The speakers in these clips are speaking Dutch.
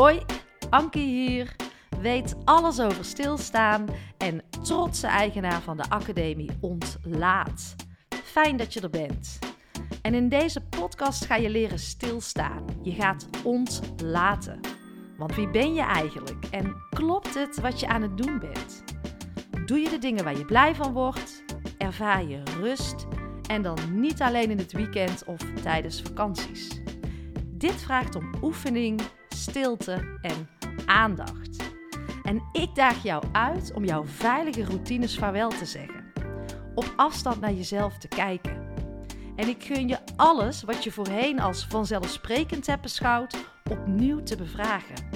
Hoi, Ankie hier. Weet alles over stilstaan en trotse eigenaar van de Academie Ontlaat. Fijn dat je er bent. En in deze podcast ga je leren stilstaan. Je gaat ontlaten. Want wie ben je eigenlijk en klopt het wat je aan het doen bent? Doe je de dingen waar je blij van wordt? Ervaar je rust? En dan niet alleen in het weekend of tijdens vakanties. Dit vraagt om oefening, stilte en aandacht. En ik daag jou uit om jouw veilige routines vaarwel te zeggen. Op afstand naar jezelf te kijken. En ik gun je alles wat je voorheen als vanzelfsprekend hebt beschouwd, opnieuw te bevragen.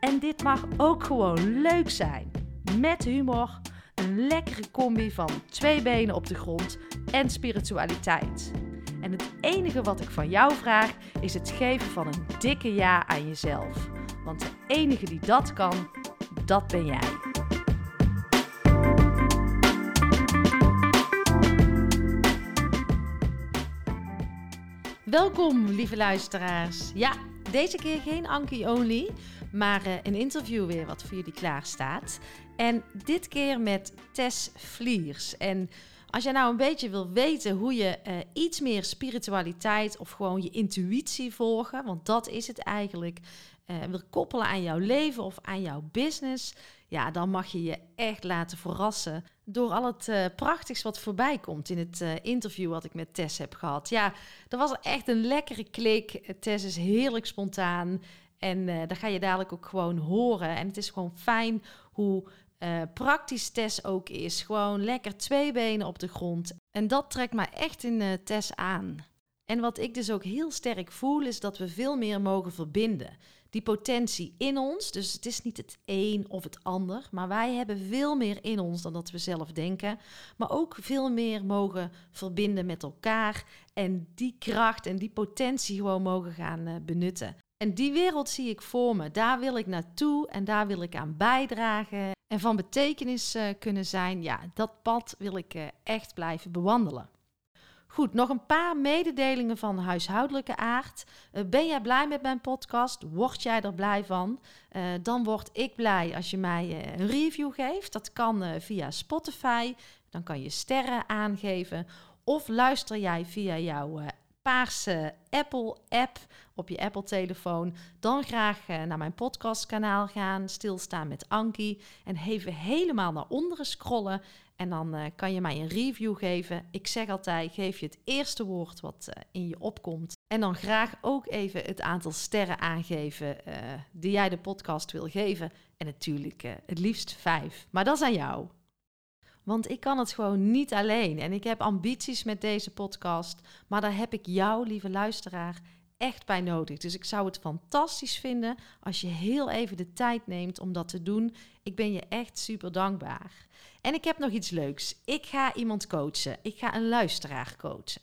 En dit mag ook gewoon leuk zijn. Met humor, een lekkere combi van twee benen op de grond en spiritualiteit. En het enige wat ik van jou vraag is het geven van een dikke ja aan jezelf. Want de enige die dat kan, dat ben jij. Welkom, lieve luisteraars. Ja, deze keer geen Anki Only, maar uh, een interview weer wat voor jullie klaar staat. En dit keer met Tess Vliers. En als jij nou een beetje wil weten hoe je uh, iets meer spiritualiteit of gewoon je intuïtie volgen, want dat is het eigenlijk, uh, wil koppelen aan jouw leven of aan jouw business, ja, dan mag je je echt laten verrassen door al het uh, prachtigs wat voorbij komt in het interview wat ik met Tess heb gehad. Ja, dat was echt een lekkere klik. Tess is heerlijk spontaan en daar ga je dadelijk ook gewoon horen. En het is gewoon fijn hoe uh, praktisch Tess ook is. Gewoon lekker twee benen op de grond. En dat trekt mij echt in uh, Tess aan. En wat ik dus ook heel sterk voel, is dat we veel meer mogen verbinden. Die potentie in ons, dus het is niet het een of het ander, maar wij hebben veel meer in ons dan dat we zelf denken. Maar ook veel meer mogen verbinden met elkaar en die kracht en die potentie gewoon mogen gaan uh, benutten. En die wereld zie ik voor me. Daar wil ik naartoe en daar wil ik aan bijdragen. En van betekenis uh, kunnen zijn. Ja, dat pad wil ik uh, echt blijven bewandelen. Goed, nog een paar mededelingen van huishoudelijke aard. Uh, ben jij blij met mijn podcast? Word jij er blij van? dan word ik blij als je mij een review geeft. Dat kan via Spotify. Dan kan je sterren aangeven. Of luister jij via jouw paarse Apple-app op je Apple-telefoon, dan graag uh, naar mijn podcastkanaal gaan, stilstaan met Anki en even helemaal naar onderen scrollen. En dan uh, kan je mij een review geven. Ik zeg altijd, geef je het eerste woord wat uh, in je opkomt. En dan graag ook even het aantal sterren aangeven die jij de podcast wil geven. En natuurlijk het liefst vijf. Maar dat is aan jou. Want ik kan het gewoon niet alleen. En ik heb ambities met deze podcast. Maar daar heb ik jou, lieve luisteraar, echt bij nodig. Dus ik zou het fantastisch vinden als je heel even de tijd neemt om dat te doen. Ik ben je echt super dankbaar. En ik heb nog iets leuks. Ik ga iemand coachen. Ik ga een luisteraar coachen.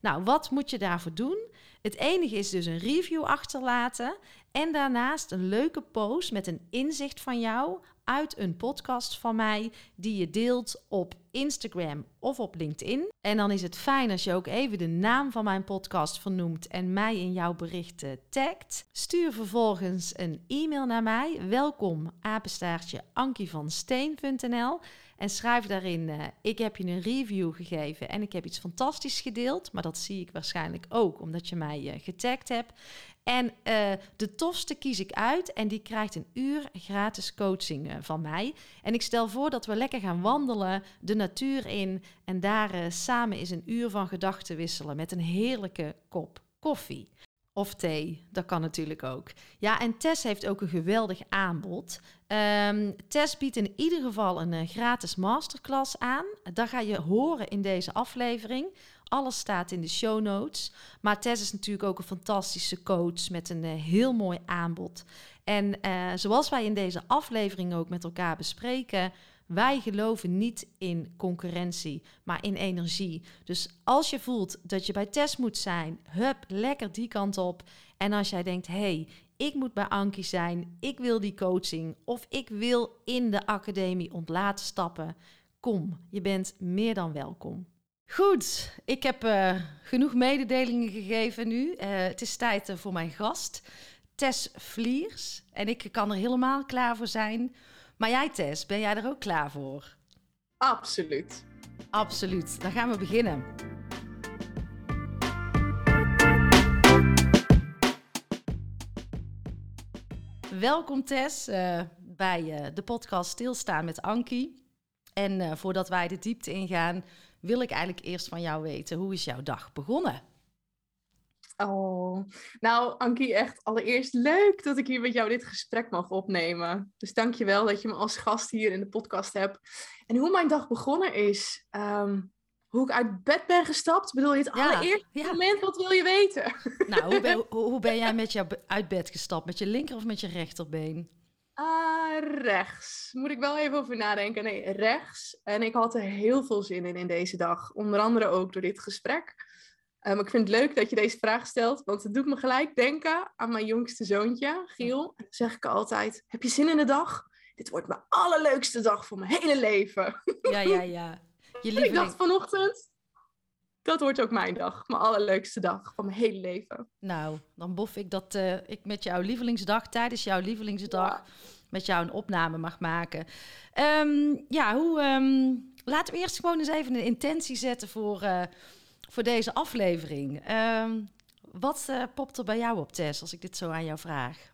Nou, wat moet je daarvoor doen? Het enige is dus een review achterlaten en daarnaast een leuke post met een inzicht van jou uit een podcast van mij die je deelt op Instagram of op LinkedIn. En dan is het fijn als je ook even de naam van mijn podcast vernoemt en mij in jouw berichten tagt. Stuur vervolgens een e-mail naar mij. Welkom apenstaartje ankievansteen.nl en schrijf daarin: uh, Ik heb je een review gegeven en ik heb iets fantastisch gedeeld. Maar dat zie ik waarschijnlijk ook omdat je mij uh, getagd hebt. En uh, de tofste kies ik uit en die krijgt een uur gratis coaching van mij. En ik stel voor dat we lekker gaan wandelen, de natuur in en daar samen eens een uur van gedachten wisselen met een heerlijke kop koffie. Of thee, dat kan natuurlijk ook. Ja, en Tess heeft ook een geweldig aanbod. Um, Tess biedt in ieder geval een gratis masterclass aan. Dat ga je horen in deze aflevering. Alles staat in de show notes. Maar Tess is natuurlijk ook een fantastische coach met een uh, heel mooi aanbod. En uh, zoals wij in deze aflevering ook met elkaar bespreken, wij geloven niet in concurrentie, maar in energie. Dus als je voelt dat je bij Tess moet zijn, hup, lekker die kant op. En als jij denkt, hey, ik moet bij Ankie zijn, ik wil die coaching of ik wil in de academie ontlaten stappen, kom, je bent meer dan welkom. Goed, ik heb uh, genoeg mededelingen gegeven nu. Uh, het is tijd uh, voor mijn gast. Tess Vliers. En ik kan er helemaal klaar voor zijn. Maar jij, Tess, ben jij er ook klaar voor? Absoluut. Absoluut. Dan gaan we beginnen. Welkom Tess uh, bij de podcast Stilstaan met Ankie. En voordat wij de diepte ingaan, wil ik eigenlijk eerst van jou weten, hoe is jouw dag begonnen? Oh, nou Ankie, echt allereerst leuk dat ik hier met jou dit gesprek mag opnemen. Dus dank je wel dat je me als gast hier in de podcast hebt. En hoe mijn dag begonnen is, um, hoe ik uit bed ben gestapt. Bedoel je het allereerste moment, wat wil je weten? Nou, hoe ben, hoe ben jij met jou uit bed gestapt? Met je linker of met je rechterbeen? Uh, rechts. Moet ik wel even over nadenken. Nee, rechts. En ik had er heel veel zin in in deze dag. Onder andere ook door dit gesprek. Um, ik vind het leuk dat je deze vraag stelt, want het doet me gelijk denken aan mijn jongste zoontje, Giel. En dan zeg ik altijd, heb je zin in de dag? Dit wordt mijn allerleukste dag voor mijn hele leven. Ja, ja, ja. Je lieveling... Ik dacht vanochtend, dat wordt ook mijn dag. Mijn allerleukste dag van mijn hele leven. Nou, dan bof ik dat uh, ik met jouw lievelingsdag, tijdens jouw lievelingsdag, met jou een opname mag maken. Um, ja, hoe... Um, laten we eerst gewoon eens even een intentie zetten voor... Uh, voor deze aflevering. Um, wat uh, popt er bij jou op, Tess, als ik dit zo aan jou vraag?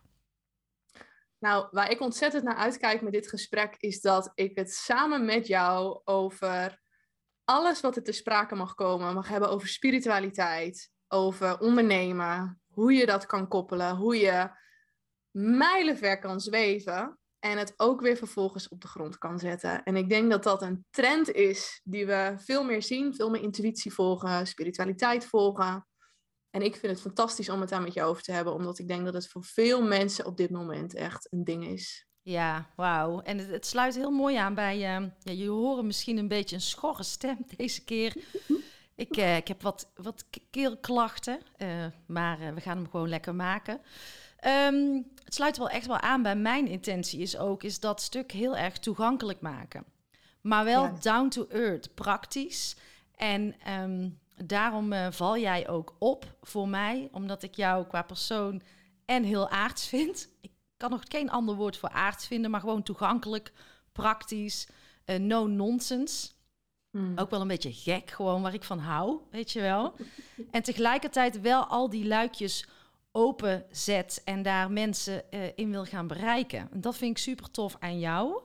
Nou, waar ik ontzettend naar uitkijk met dit gesprek, is dat ik het samen met jou over alles wat er te sprake mag komen, mag hebben over spiritualiteit, over ondernemen, hoe je dat kan koppelen, hoe je mijlenver kan zweven en het ook weer vervolgens op de grond kan zetten. En ik denk dat dat een trend is die we veel meer zien, veel meer intuïtie volgen, spiritualiteit volgen. En ik vind het fantastisch om het daar met je over te hebben, omdat ik denk dat het voor veel mensen op dit moment echt een ding is. Ja, wauw. En het, het, sluit heel mooi aan bij, uh, ja, je horen misschien een beetje een schorre stem deze keer. Ik, uh, ik heb wat, wat keelklachten, uh, maar we gaan hem gewoon lekker maken. Um, het sluit wel echt wel aan bij mijn intentie is ook, is dat stuk heel erg toegankelijk maken. Maar wel down to earth, praktisch. En um, daarom val jij ook op voor mij, omdat ik jou qua persoon en heel aards vind. Ik kan nog geen ander woord voor aards vinden, maar gewoon toegankelijk, praktisch, uh, no nonsense. Hmm. Ook wel een beetje gek, gewoon waar ik van hou, weet je wel. en tegelijkertijd wel al die luikjes open zet en daar mensen uh, in wil gaan bereiken. Dat vind ik super tof aan jou.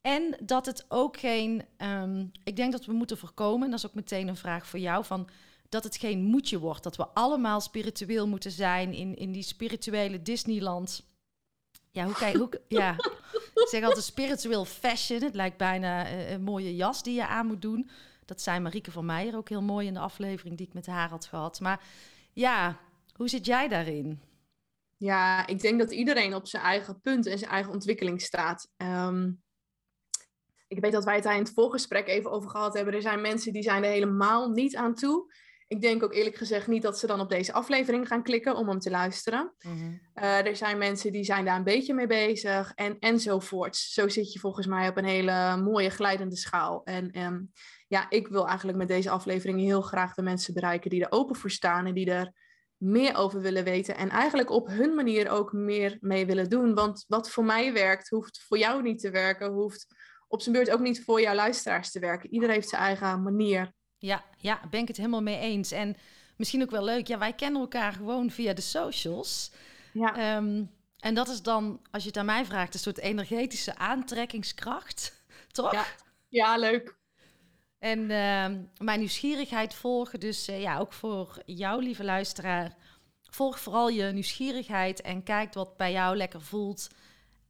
En dat het ook geen, um, ik denk dat we moeten voorkomen, dat is ook meteen een vraag voor jou, van dat het geen moedje wordt. Dat we allemaal spiritueel moeten zijn in, in die spirituele Disneyland. Ja, hoe kijk hoe, ja. Ik zeg altijd spiritueel fashion. Het lijkt bijna uh, een mooie jas die je aan moet doen. Dat zei Marieke van Meijer ook heel mooi in de aflevering die ik met haar had gehad. Maar ja, hoe zit jij daarin? Ja, ik denk dat iedereen op zijn eigen punt en zijn eigen ontwikkeling staat. Ehm, ik weet dat wij het daar in het voorgesprek even over gehad hebben. Er zijn mensen die zijn er helemaal niet aan toe. Ik denk ook eerlijk gezegd niet dat ze dan op deze aflevering gaan klikken om hem te luisteren. Mhm. Eh, er zijn mensen die zijn daar een beetje mee bezig en, enzovoorts. Zo zit je volgens mij op een hele mooie glijdende schaal. En um, ja, ik wil eigenlijk met deze aflevering heel graag de mensen bereiken die er open voor staan en die er meer over willen weten en eigenlijk op hun manier ook meer mee willen doen. Want wat voor mij werkt, hoeft voor jou niet te werken, hoeft op zijn beurt ook niet voor jouw luisteraars te werken. Iedereen heeft zijn eigen manier. Ja, ja, ben ik het helemaal mee eens. En misschien ook wel leuk, ja, wij kennen elkaar gewoon via de socials. Ja. Ehm, en dat is dan, als je het aan mij vraagt, een soort energetische aantrekkingskracht, toch? Ja, ja leuk. En uh, mijn nieuwsgierigheid volgen. Dus uh, ja, ook voor jou, lieve luisteraar. Volg vooral je nieuwsgierigheid en kijk wat bij jou lekker voelt.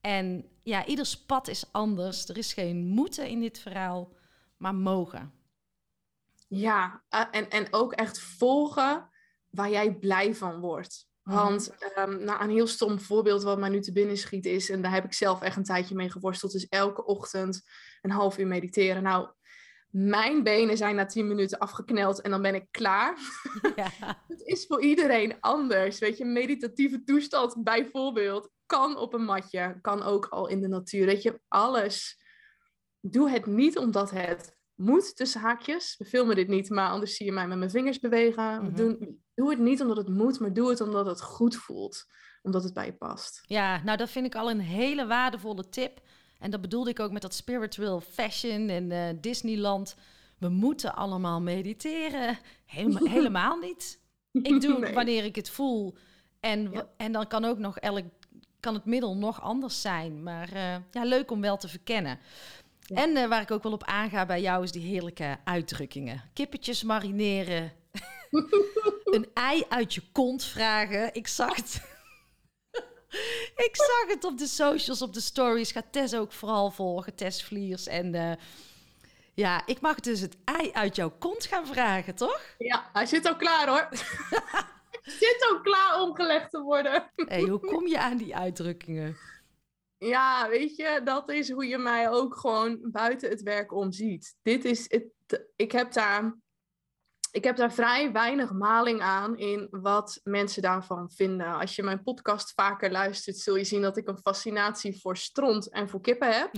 En ja, ieders pad is anders. Er is geen moeten in dit verhaal, maar mogen. Ja, uh, en, en ook echt volgen waar jij blij van wordt. Mhm. Want um, nou, een heel stom voorbeeld wat mij nu te binnen schiet is, en daar heb ik zelf echt een tijdje mee geworsteld, is elke ochtend een half uur mediteren. Nou, mijn benen zijn na tien minuten afgekneld en dan ben ik klaar. Ja. het is voor iedereen anders. Weet je, meditatieve toestand bijvoorbeeld kan op een matje, kan ook al in de natuur. Weet je, alles. Doe het niet omdat het moet, tussen haakjes. We filmen dit niet, maar anders zie je mij met mijn vingers bewegen. Mm doe het niet omdat het moet, maar doe het omdat het goed voelt. omdat het bij je past. Ja, nou dat vind ik al een hele waardevolle tip. En dat bedoelde ik ook met dat spiritual fashion en uh, Disneyland. We moeten allemaal mediteren. Helemaal, helemaal niet. Ik doe wanneer ik het voel. En, en dan kan ook nog elk kan het middel nog anders zijn. Maar uh, ja, leuk om wel te verkennen. En uh, waar ik ook wel op aanga bij jou is die heerlijke uitdrukkingen. Kippetjes marineren. een ei uit je kont vragen. Ik zag het. ik zag het op de socials, op de stories. Ga Tess ook vooral volgen, Tess Vliers. En uh, ja, ik mag dus het ei uit jouw kont gaan vragen, toch? Ja, hij zit al klaar hoor. zit ook klaar om gelegd te worden. hey, hoe kom je aan die uitdrukkingen? Ja, weet je, dat is hoe je mij ook gewoon buiten het werk omziet. Dit is het, ik heb daar, ik heb daar vrij weinig maling aan in wat mensen daarvan vinden. Als je mijn podcast vaker luistert, zul je zien dat ik een fascinatie voor stront en voor kippen heb.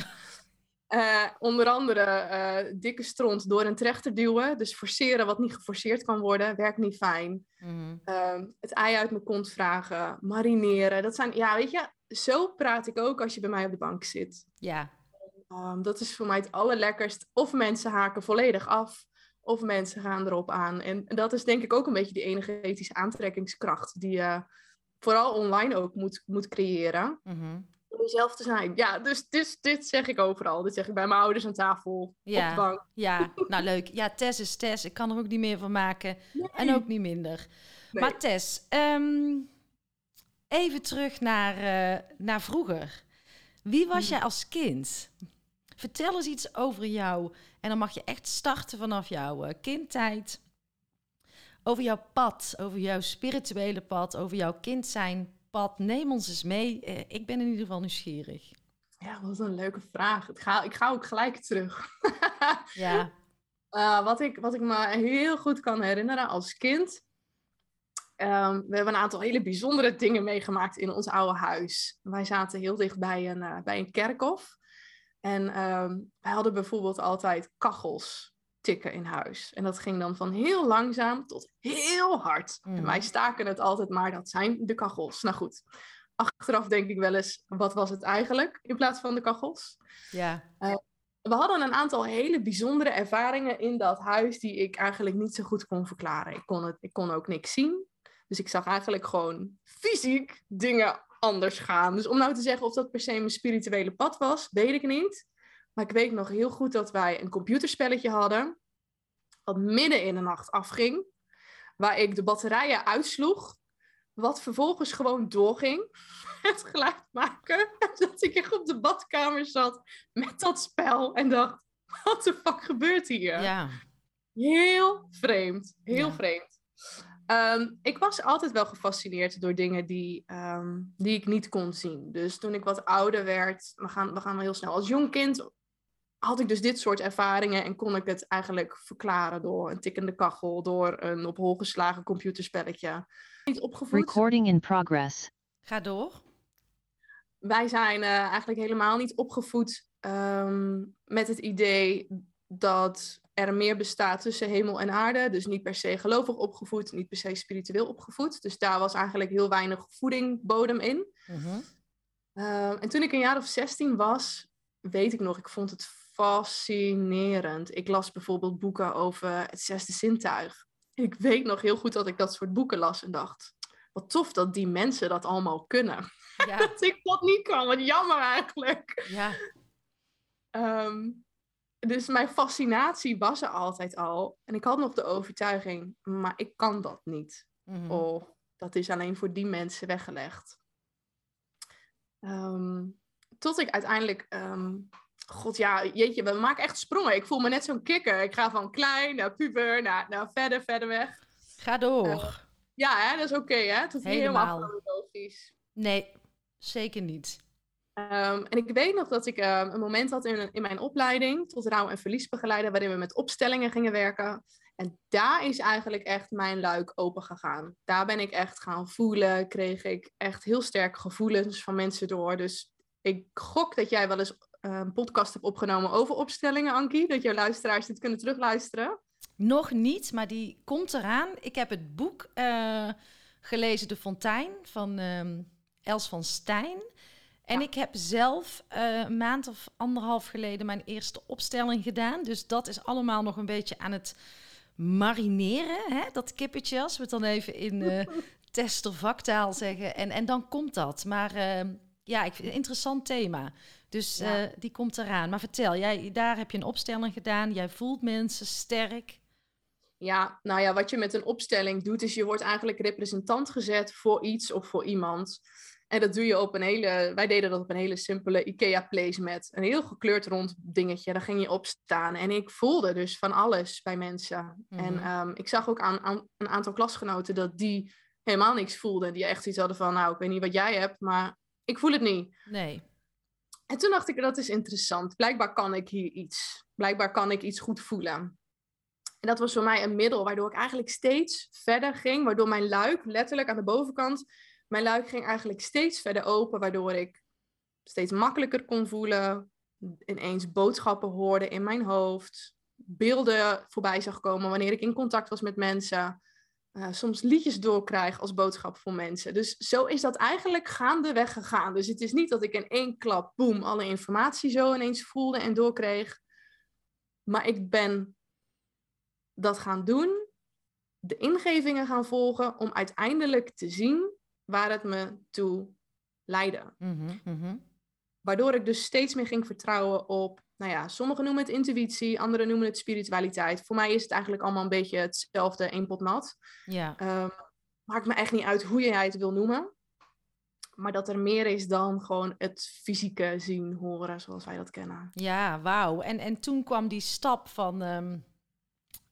Uh, onder andere uh, dikke stront door een trechter duwen. Dus forceren wat niet geforceerd kan worden, werkt niet fijn. Mm. Uh, het ei uit mijn kont vragen, marineren. Dat zijn, ja, weet je, zo praat ik ook als je bij mij op de bank zit. Ja. Um, dat is voor mij het allerlekkerst. Of mensen haken volledig af, of mensen gaan erop aan. En, dat is denk ik ook een beetje die energetische aantrekkingskracht die je vooral online ook moet, moet creëren. Mm -hmm om jezelf te zijn. Ja, dus, dus dit zeg ik overal. Dit zeg ik bij mijn ouders aan tafel, ja, op de bank. Ja, nou leuk. Ja, Tess is Tess. Ik kan er ook niet meer van maken. En ook niet minder. Nee. Maar Tess, um, even terug naar, uh, naar vroeger. Wie was hmm. jij als kind? Vertel eens iets over jou. En dan mag je echt starten vanaf jouw uh, kindtijd. Over jouw pad, over jouw spirituele pad, over jouw kind zijn pad? Neem ons eens mee. Uh, ik ben in ieder geval nieuwsgierig. Ja, wat een leuke vraag. Ik ga, ik ga ook gelijk terug. ja. Uh, wat, ik, wat ik me heel goed kan herinneren als kind. Um, we hebben een aantal hele bijzondere dingen meegemaakt in ons oude huis. Wij zaten heel dicht bij een, uh, bij een kerkhof. En um, wij hadden bijvoorbeeld altijd kachels tikken in huis. En dat ging dan van heel langzaam tot heel hard. En wij mm. staken het altijd maar, dat zijn de kachels. Nou goed, achteraf denk ik wel eens, wat was het eigenlijk in plaats van de kachels? Ja. Uh, we hadden een aantal hele bijzondere ervaringen in dat huis die ik eigenlijk niet zo goed kon verklaren. Ik kon, het, ik kon ook niks zien. Dus ik zag eigenlijk gewoon fysiek dingen anders gaan. Dus om nou te zeggen of dat per se mijn spirituele pad was, weet ik niet. Maar ik weet nog heel goed dat wij een computerspelletje hadden. Wat midden in de nacht afging. Waar ik de batterijen uitsloeg. Wat vervolgens gewoon doorging. Het geluid maken. Dat ik echt op de badkamer zat met dat spel. En dacht, wat de fuck gebeurt hier? Ja. Heel vreemd. Heel ja. vreemd. Um, ik was altijd wel gefascineerd door dingen die, um, die ik niet kon zien. Dus toen ik wat ouder werd, we gaan, we gaan wel heel snel. Als jong kind had ik dus dit soort ervaringen en kon ik het eigenlijk verklaren door een tikkende kachel, door een op hol geslagen computerspelletje. Niet opgevoed. Recording in progress. Ga door. Wij zijn uh, eigenlijk helemaal niet opgevoed um, met het idee dat er meer bestaat tussen hemel en aarde. Dus niet per se gelovig opgevoed, niet per se spiritueel opgevoed. Dus daar was eigenlijk heel weinig voeding, bodem in. -huh. uh, en toen ik een jaar of 16 was, weet ik nog, ik vond het fascinerend. Ik las bijvoorbeeld boeken over het zesde zintuig. Ik weet nog heel goed dat ik dat soort boeken las en dacht, wat tof dat die mensen dat allemaal kunnen. Ja. dat ik dat niet kan, wat jammer eigenlijk. Ja. Um, dus mijn fascinatie was er altijd al. En ik had nog de overtuiging, maar ik kan dat niet. Mm-hmm. Oh, dat is alleen voor die mensen weggelegd. Um, tot ik uiteindelijk um, God ja, jeetje, we maken echt sprongen. Ik voel me net zo'n kikker. Ik ga van klein naar puber, naar, naar verder, verder weg. Ga door. Uh, ja, hè, dat is oké, okay, hè? Het is helemaal, helemaal logisch. Nee, zeker niet. Um, en ik weet nog dat ik um, een moment had in, in mijn opleiding tot rouw- en verliesbegeleider, waarin we met opstellingen gingen werken. En daar is eigenlijk echt mijn luik open gegaan. Daar ben ik echt gaan voelen, kreeg ik echt heel sterk gevoelens van mensen door. Dus ik gok dat jij wel eens een podcast heb opgenomen over opstellingen, Ankie. Dat jouw luisteraars dit kunnen terugluisteren. Nog niet, maar die komt eraan. Ik heb het boek uh, gelezen, De Fontein, van um, Els van Stijn. En ik heb zelf eh, een maand of anderhalf geleden mijn eerste opstelling gedaan. Dus dat is allemaal nog een beetje aan het marineren, hè? dat kippetje, als we het dan even in uh, testervaktaal zeggen. En, en dan komt dat. Maar uh, ja, ik vind het een interessant thema. Dus uh, die komt eraan. Maar vertel, jij, daar heb je een opstelling gedaan. Jij voelt mensen sterk. Ja, nou ja, wat je met een opstelling doet, is je wordt eigenlijk representant gezet voor iets of voor iemand. En dat doe je op een hele, wij deden dat op een hele simpele IKEA placemat. Een heel gekleurd rond dingetje, daar ging je op staan. En ik voelde dus van alles bij mensen. En Mhm. um, ik zag ook aan, aan, een aantal klasgenoten dat die helemaal niks voelden. Die echt iets hadden van, nou, ik weet niet wat jij hebt, maar ik voel het niet. Nee. En toen dacht ik, dat is interessant. Blijkbaar kan ik hier iets. Blijkbaar kan ik iets goed voelen. En dat was voor mij een middel waardoor ik eigenlijk steeds verder ging. Waardoor mijn luik, letterlijk aan de bovenkant, mijn luik ging eigenlijk steeds verder open. Waardoor ik steeds makkelijker kon voelen. Ineens boodschappen hoorde in mijn hoofd. Beelden voorbij zag komen wanneer ik in contact was met mensen. Uh, soms liedjes doorkrijg als boodschap voor mensen. Dus zo is dat eigenlijk gaandeweg gegaan. Dus het is niet dat ik in één klap, boem, alle informatie zo ineens voelde en doorkreeg. Maar ik ben dat gaan doen, de ingevingen gaan volgen, om uiteindelijk te zien waar het me toe leidde. Mm -hmm. Waardoor ik dus steeds meer ging vertrouwen op, nou ja, sommigen noemen het intuïtie, anderen noemen het spiritualiteit. Voor mij is het eigenlijk allemaal een beetje hetzelfde, één pot nat. Ja. Um, maakt me echt niet uit hoe jij het wil noemen. Maar dat er meer is dan gewoon het fysieke zien, horen, zoals wij dat kennen. Ja, wauw. En, en toen kwam die stap van um,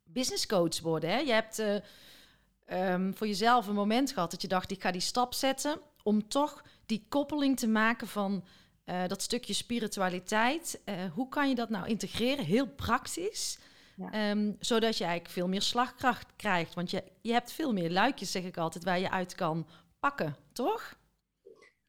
business coach worden. Hè? Je hebt uh, um, voor jezelf een moment gehad dat je dacht, ik ga die stap zetten om toch die koppeling te maken van uh, dat stukje spiritualiteit. Uh, hoe kan je dat nou integreren? Heel praktisch. Ja. Um, zodat je eigenlijk veel meer slagkracht krijgt. Want je, je hebt veel meer luikjes, zeg ik altijd, waar je uit kan pakken, toch?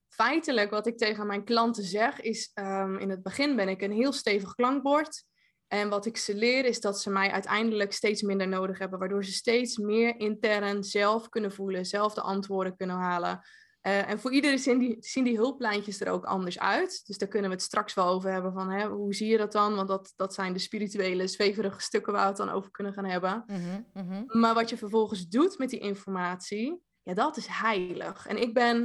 Feitelijk, wat ik tegen mijn klanten zeg, is um, in het begin ben ik een heel stevig klankbord. En wat ik ze leer is dat ze mij uiteindelijk steeds minder nodig hebben, waardoor ze steeds meer intern zelf kunnen voelen, zelf de antwoorden kunnen halen. Uh, en voor iedereen zien die, zien die hulplijntjes er ook anders uit. Dus daar kunnen we het straks wel over hebben van hè, hoe zie je dat dan? Want dat, dat zijn de spirituele, zweverige stukken waar we het dan over kunnen gaan hebben. Mm-hmm, mm-hmm. Maar wat je vervolgens doet met die informatie, ja, dat is heilig. En ik ben,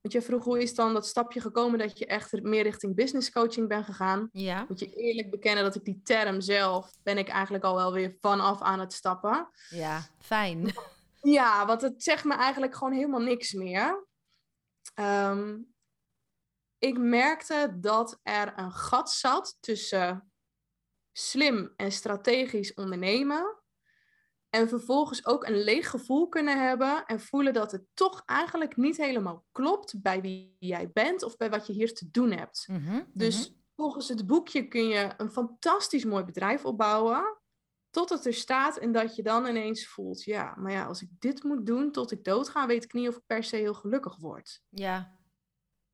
want je vroeg hoe is dan dat stapje gekomen dat je echt meer richting business coaching bent gegaan? Ja. Moet je eerlijk bekennen dat ik die term zelf, ben ik eigenlijk al wel weer vanaf aan het stappen. Ja, fijn. Ja, want het zegt me eigenlijk gewoon helemaal niks meer. Um, ik merkte dat er een gat zat tussen slim en strategisch ondernemen. En vervolgens ook een leeg gevoel kunnen hebben en voelen dat het toch eigenlijk niet helemaal klopt bij wie jij bent of bij wat je hier te doen hebt. Mm-hmm, dus mm-hmm. volgens het boekje kun je een fantastisch mooi bedrijf opbouwen. Tot het er staat en dat je dan ineens voelt, ja, maar ja, als ik dit moet doen tot ik doodga, weet ik niet of ik per se heel gelukkig word. Ja.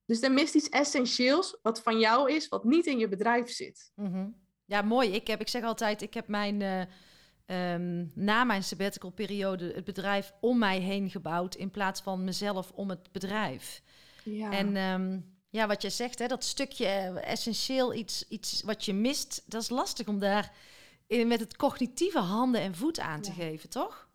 Dus er mist iets essentieels wat van jou is, wat niet in je bedrijf zit. Mm-hmm. Ja, mooi. Ik, heb, ik zeg altijd, ik heb mijn, uh, um, na mijn sabbatical periode het bedrijf om mij heen gebouwd in plaats van mezelf om het bedrijf. Ja. En um, ja, wat je zegt, hè, dat stukje uh, essentieel iets, iets wat je mist, dat is lastig om daar met het cognitieve handen en voet aan te Ja. geven, toch?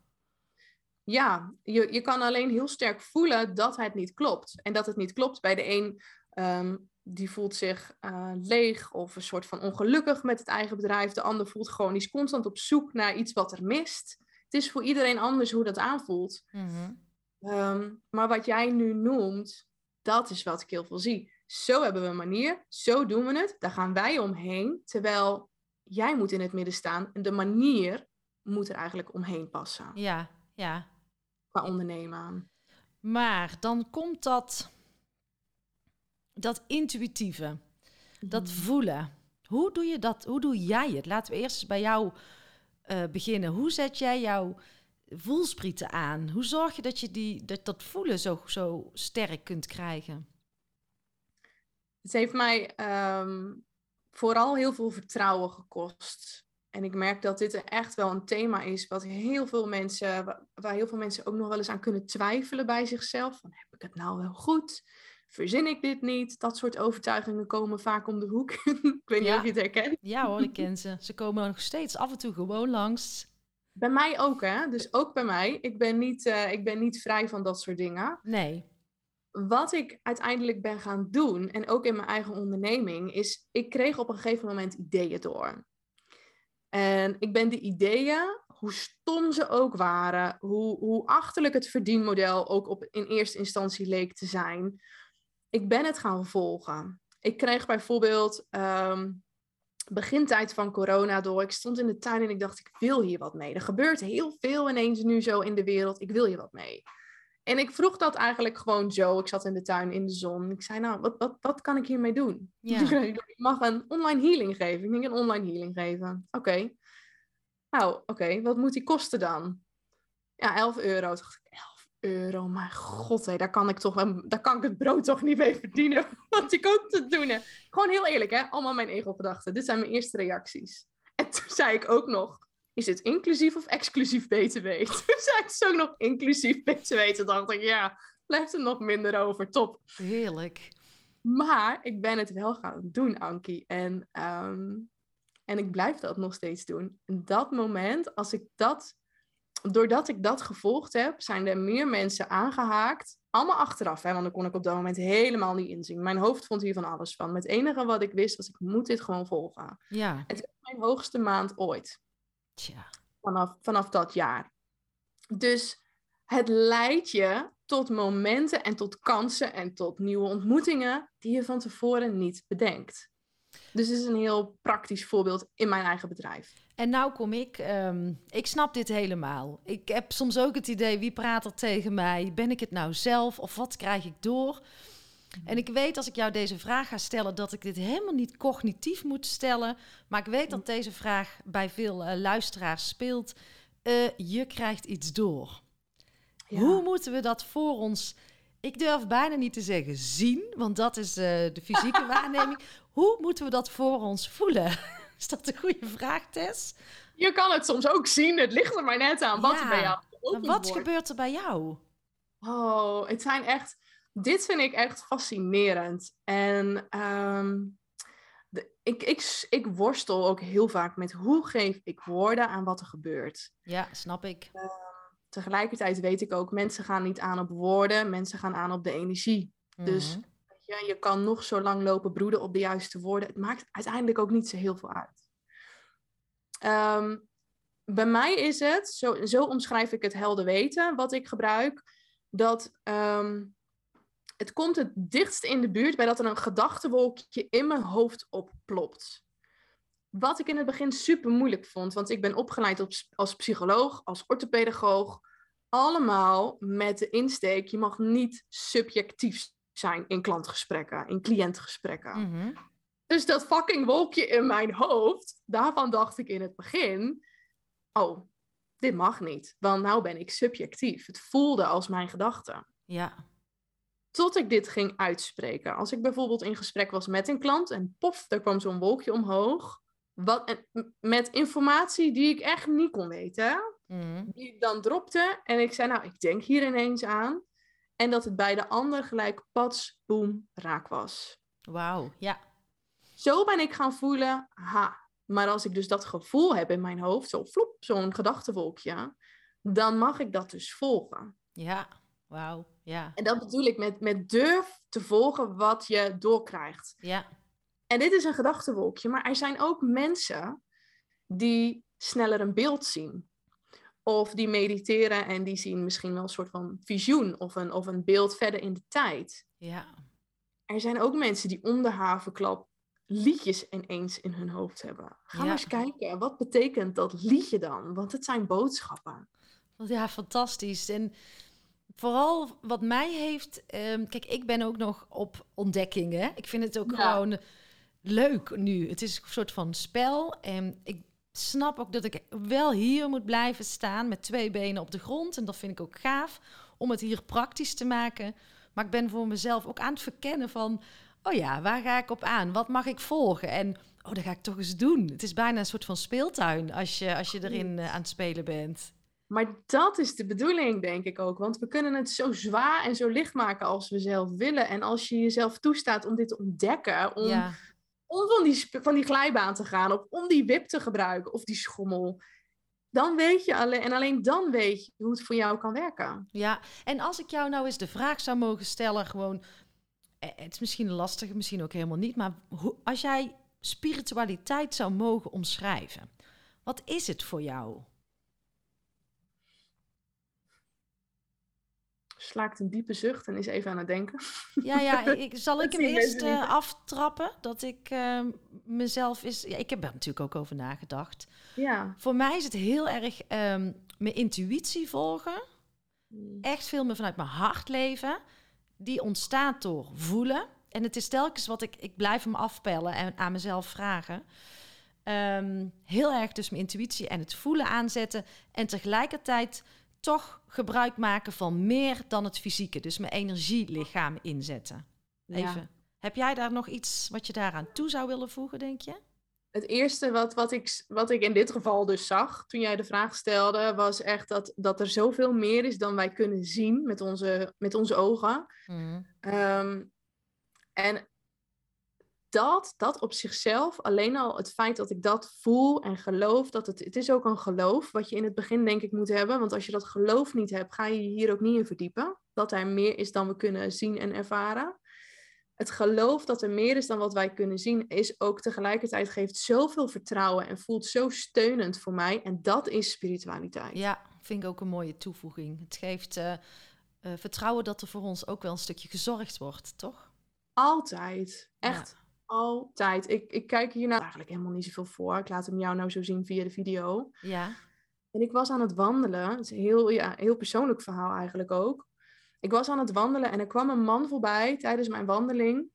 Ja, je, je kan alleen heel sterk voelen dat het niet klopt. En dat het niet klopt bij de een, um, die voelt zich uh, leeg of een soort van ongelukkig met het eigen bedrijf. De ander voelt gewoon, die is constant op zoek naar iets wat er mist. Het is voor iedereen anders hoe dat aanvoelt. Mm-hmm. Um, maar wat jij nu noemt, dat is wat ik heel veel zie. Zo hebben we een manier, zo doen we het, daar gaan wij omheen. Terwijl jij moet in het midden staan en de manier moet er eigenlijk omheen passen. Ja, ja. Qua ondernemen. Maar dan komt dat, dat intuïtieve, dat Mhm. voelen. Hoe doe je dat? Hoe doe jij het? Laten we eerst bij jou uh, beginnen. Hoe zet jij jouw voelsprieten aan? Hoe zorg je dat je die, dat, dat voelen zo, zo sterk kunt krijgen? Het heeft mij um, vooral heel veel vertrouwen gekost. En ik merk dat dit echt wel een thema is wat heel veel mensen, waar heel veel mensen ook nog wel eens aan kunnen twijfelen bij zichzelf. Van, heb ik het nou wel goed? Verzin ik dit niet? Dat soort overtuigingen komen vaak om de hoek. ik weet niet Ja. of je het herkent. Ja hoor, ik ken ze. Ze komen nog steeds af en toe gewoon langs. Bij mij ook, hè? Dus ook bij mij. Ik ben niet, eh, ik ben niet vrij van dat soort dingen. Nee. Wat ik uiteindelijk ben gaan doen, en ook in mijn eigen onderneming, is ik kreeg op een gegeven moment ideeën door. En ik ben die ideeën, hoe stom ze ook waren, hoe, hoe achterlijk het verdienmodel ook op, in eerste instantie leek te zijn, ik ben het gaan volgen. Ik kreeg bijvoorbeeld ehm begintijd van corona door. Ik stond in de tuin en ik dacht, ik wil hier wat mee. Er gebeurt heel veel ineens nu zo in de wereld. Ik wil hier wat mee. En ik vroeg dat eigenlijk gewoon zo. Ik zat in de tuin in de zon. Ik zei, nou, wat, wat, wat kan ik hiermee doen? Ja. Ik mag een online healing geven. Ik denk een online healing geven. Oké. Nou, oké. Wat moet die kosten dan? Ja, 11 euro. Toen dacht ik, 11 euro? Mijn god, hé, daar kan ik toch daar kan ik het brood toch niet mee verdienen. Want ik ook te doen. Hè. Gewoon heel eerlijk, hè? Allemaal mijn ego-gedachten. Dit zijn mijn eerste reacties. En toen zei ik ook nog, is het inclusief of exclusief BTW? Toen zei ik zo ook nog inclusief BTW. Toen dacht ik, ja, blijft er nog minder over. Top. Heerlijk. Maar ik ben het wel gaan doen, Ankie. En, ehm, en ik blijf dat nog steeds doen. En dat moment, als ik dat, doordat ik dat gevolgd heb, zijn er meer mensen aangehaakt. Allemaal achteraf, hè, want dan kon ik op dat moment helemaal niet inzien. Mijn hoofd vond hier van alles van. Het enige wat ik wist was, ik moet dit gewoon volgen. Ja. Het was mijn hoogste maand ooit Tja. vanaf, vanaf dat jaar. Dus het leidt je tot momenten en tot kansen en tot nieuwe ontmoetingen die je van tevoren niet bedenkt. Dus dit is een heel praktisch voorbeeld in mijn eigen bedrijf. En nou kom ik, ehm, ik snap dit helemaal. Ik heb soms ook het idee, wie praat er tegen mij? Ben ik het nou zelf of wat krijg ik door? En ik weet als ik jou deze vraag ga stellen, dat ik dit helemaal niet cognitief moet stellen. Maar ik weet dat deze vraag bij veel eh, luisteraars speelt. Eh, je krijgt iets door. Ja. Hoe moeten we dat voor ons, ik durf bijna niet te zeggen zien, want dat is eh, de fysieke waarneming. Hoe moeten we dat voor ons voelen? Is dat een goede vraag, Tess? Je kan het soms ook zien, het ligt er maar net aan wat Ja, er bij jou Maar geopend wat wordt. gebeurt er bij jou? Oh, het zijn echt. Dit vind ik echt fascinerend. En ehm, de, ik, ik, ik worstel ook heel vaak met hoe geef ik woorden aan wat er gebeurt. Ja, snap ik. Tegelijkertijd weet ik ook, mensen gaan niet aan op woorden, mensen gaan aan op de energie. Dus Mhm. ja, je kan nog zo lang lopen broeden op de juiste woorden. Het maakt uiteindelijk ook niet zo heel veel uit. Ehm, bij mij is het, zo, zo omschrijf ik het helder weten, wat ik gebruik, dat ehm, het komt het dichtst in de buurt bij dat er een gedachtenwolkje in mijn hoofd opplopt. Wat ik in het begin super moeilijk vond, want ik ben opgeleid op, als psycholoog, als orthopedagoog, allemaal met de insteek, je mag niet subjectief zijn in klantgesprekken, in cliëntgesprekken. Mhm. Dus dat fucking wolkje in mijn hoofd, daarvan dacht ik in het begin, oh, dit mag niet, want nou ben ik subjectief. Het voelde als mijn gedachte. Ja, Tot ik dit ging uitspreken. Als ik bijvoorbeeld in gesprek was met een klant en pof, er kwam zo'n wolkje omhoog. Wat, en, met informatie die ik echt niet kon weten Mhm. die ik dan dropte. En ik zei, nou, ik denk hier ineens aan. En dat het bij de ander gelijk pats, boem, raak was. wauw. Ja, Zo ben ik gaan voelen, ha. Maar als ik dus dat gevoel heb in mijn hoofd, zo flop, zo'n gedachtenwolkje, dan mag ik dat dus volgen. ja, wauw. Ja, En dat bedoel ik met, met durf te volgen wat je doorkrijgt. ja, En dit is een gedachtenwolkje, maar er zijn ook mensen die sneller een beeld zien. Of die mediteren en die zien misschien wel een soort van visioen of een, of een beeld verder in de tijd. ja. Er zijn ook mensen die om de havenklap liedjes ineens in hun hoofd hebben. Ga Ja. maar eens kijken, wat betekent dat liedje dan? Want het zijn boodschappen. Ja, fantastisch. En vooral wat mij heeft... ehm, kijk, ik ben ook nog op ontdekkingen. Ik vind het ook Ja. gewoon leuk nu. Het is een soort van spel. En ik snap ook dat ik wel hier moet blijven staan met twee benen op de grond. En dat vind ik ook gaaf om het hier praktisch te maken. Maar ik ben voor mezelf ook aan het verkennen van... Oh ja, waar ga ik op aan? Wat mag ik volgen? En oh, dat ga ik toch eens doen. Het is bijna een soort van speeltuin als je, als je erin eh, aan het spelen bent. Maar dat is de bedoeling, denk ik ook. Want we kunnen het zo zwaar en zo licht maken als we zelf willen. En als je jezelf toestaat om dit te ontdekken, om, Ja, om van, die, van die glijbaan te gaan, of om die wip te gebruiken, of die schommel. Dan weet je alleen, en alleen dan weet je hoe het voor jou kan werken. ja. En als ik jou nou eens de vraag zou mogen stellen, gewoon, eh, het is misschien lastig, misschien ook helemaal niet, maar hoe, als jij spiritualiteit zou mogen omschrijven, wat is het voor jou? Slaakt een diepe zucht en is even aan het denken. Ja, ja, ik, zal ik hem eerst eh, aftrappen? Dat ik eh, mezelf is. Ja, ik heb er natuurlijk ook over nagedacht. Ja. Voor mij is het heel erg ehm, mijn intuïtie volgen. Echt veel meer vanuit mijn hart leven. Die ontstaat door voelen. En het is telkens wat ik. Ik blijf hem afpellen en aan mezelf vragen. Ehm, heel erg dus mijn intuïtie en het voelen aanzetten. En tegelijkertijd toch gebruik maken van meer dan het fysieke. Dus mijn energielichaam inzetten. Ja. Even. Heb jij daar nog iets wat je daaraan toe zou willen voegen, denk je? Het eerste wat, wat, ik, wat ik in dit geval dus zag toen jij de vraag stelde, was echt dat, dat er zoveel meer is dan wij kunnen zien met onze, met onze ogen. Ehm, en dat, dat op zichzelf, alleen al het feit dat ik dat voel en geloof, dat het, het is ook een geloof wat je in het begin denk ik moet hebben. Want als je dat geloof niet hebt, ga je je hier ook niet in verdiepen. Dat er meer is dan we kunnen zien en ervaren. Het geloof dat er meer is dan wat wij kunnen zien, is ook tegelijkertijd geeft zoveel vertrouwen en voelt zo steunend voor mij. En dat is spiritualiteit. Ja, vind ik ook een mooie toevoeging. Het geeft eh, eh, vertrouwen dat er voor ons ook wel een stukje gezorgd wordt, toch? Altijd. Echt altijd. Ik, ik kijk hier nou eigenlijk helemaal niet zoveel voor. Ik laat hem jou nou zo zien via de video. Ja. En ik was aan het wandelen. Het is een heel, ja, heel persoonlijk verhaal eigenlijk ook. Ik was aan het wandelen en er kwam een man voorbij tijdens mijn wandeling.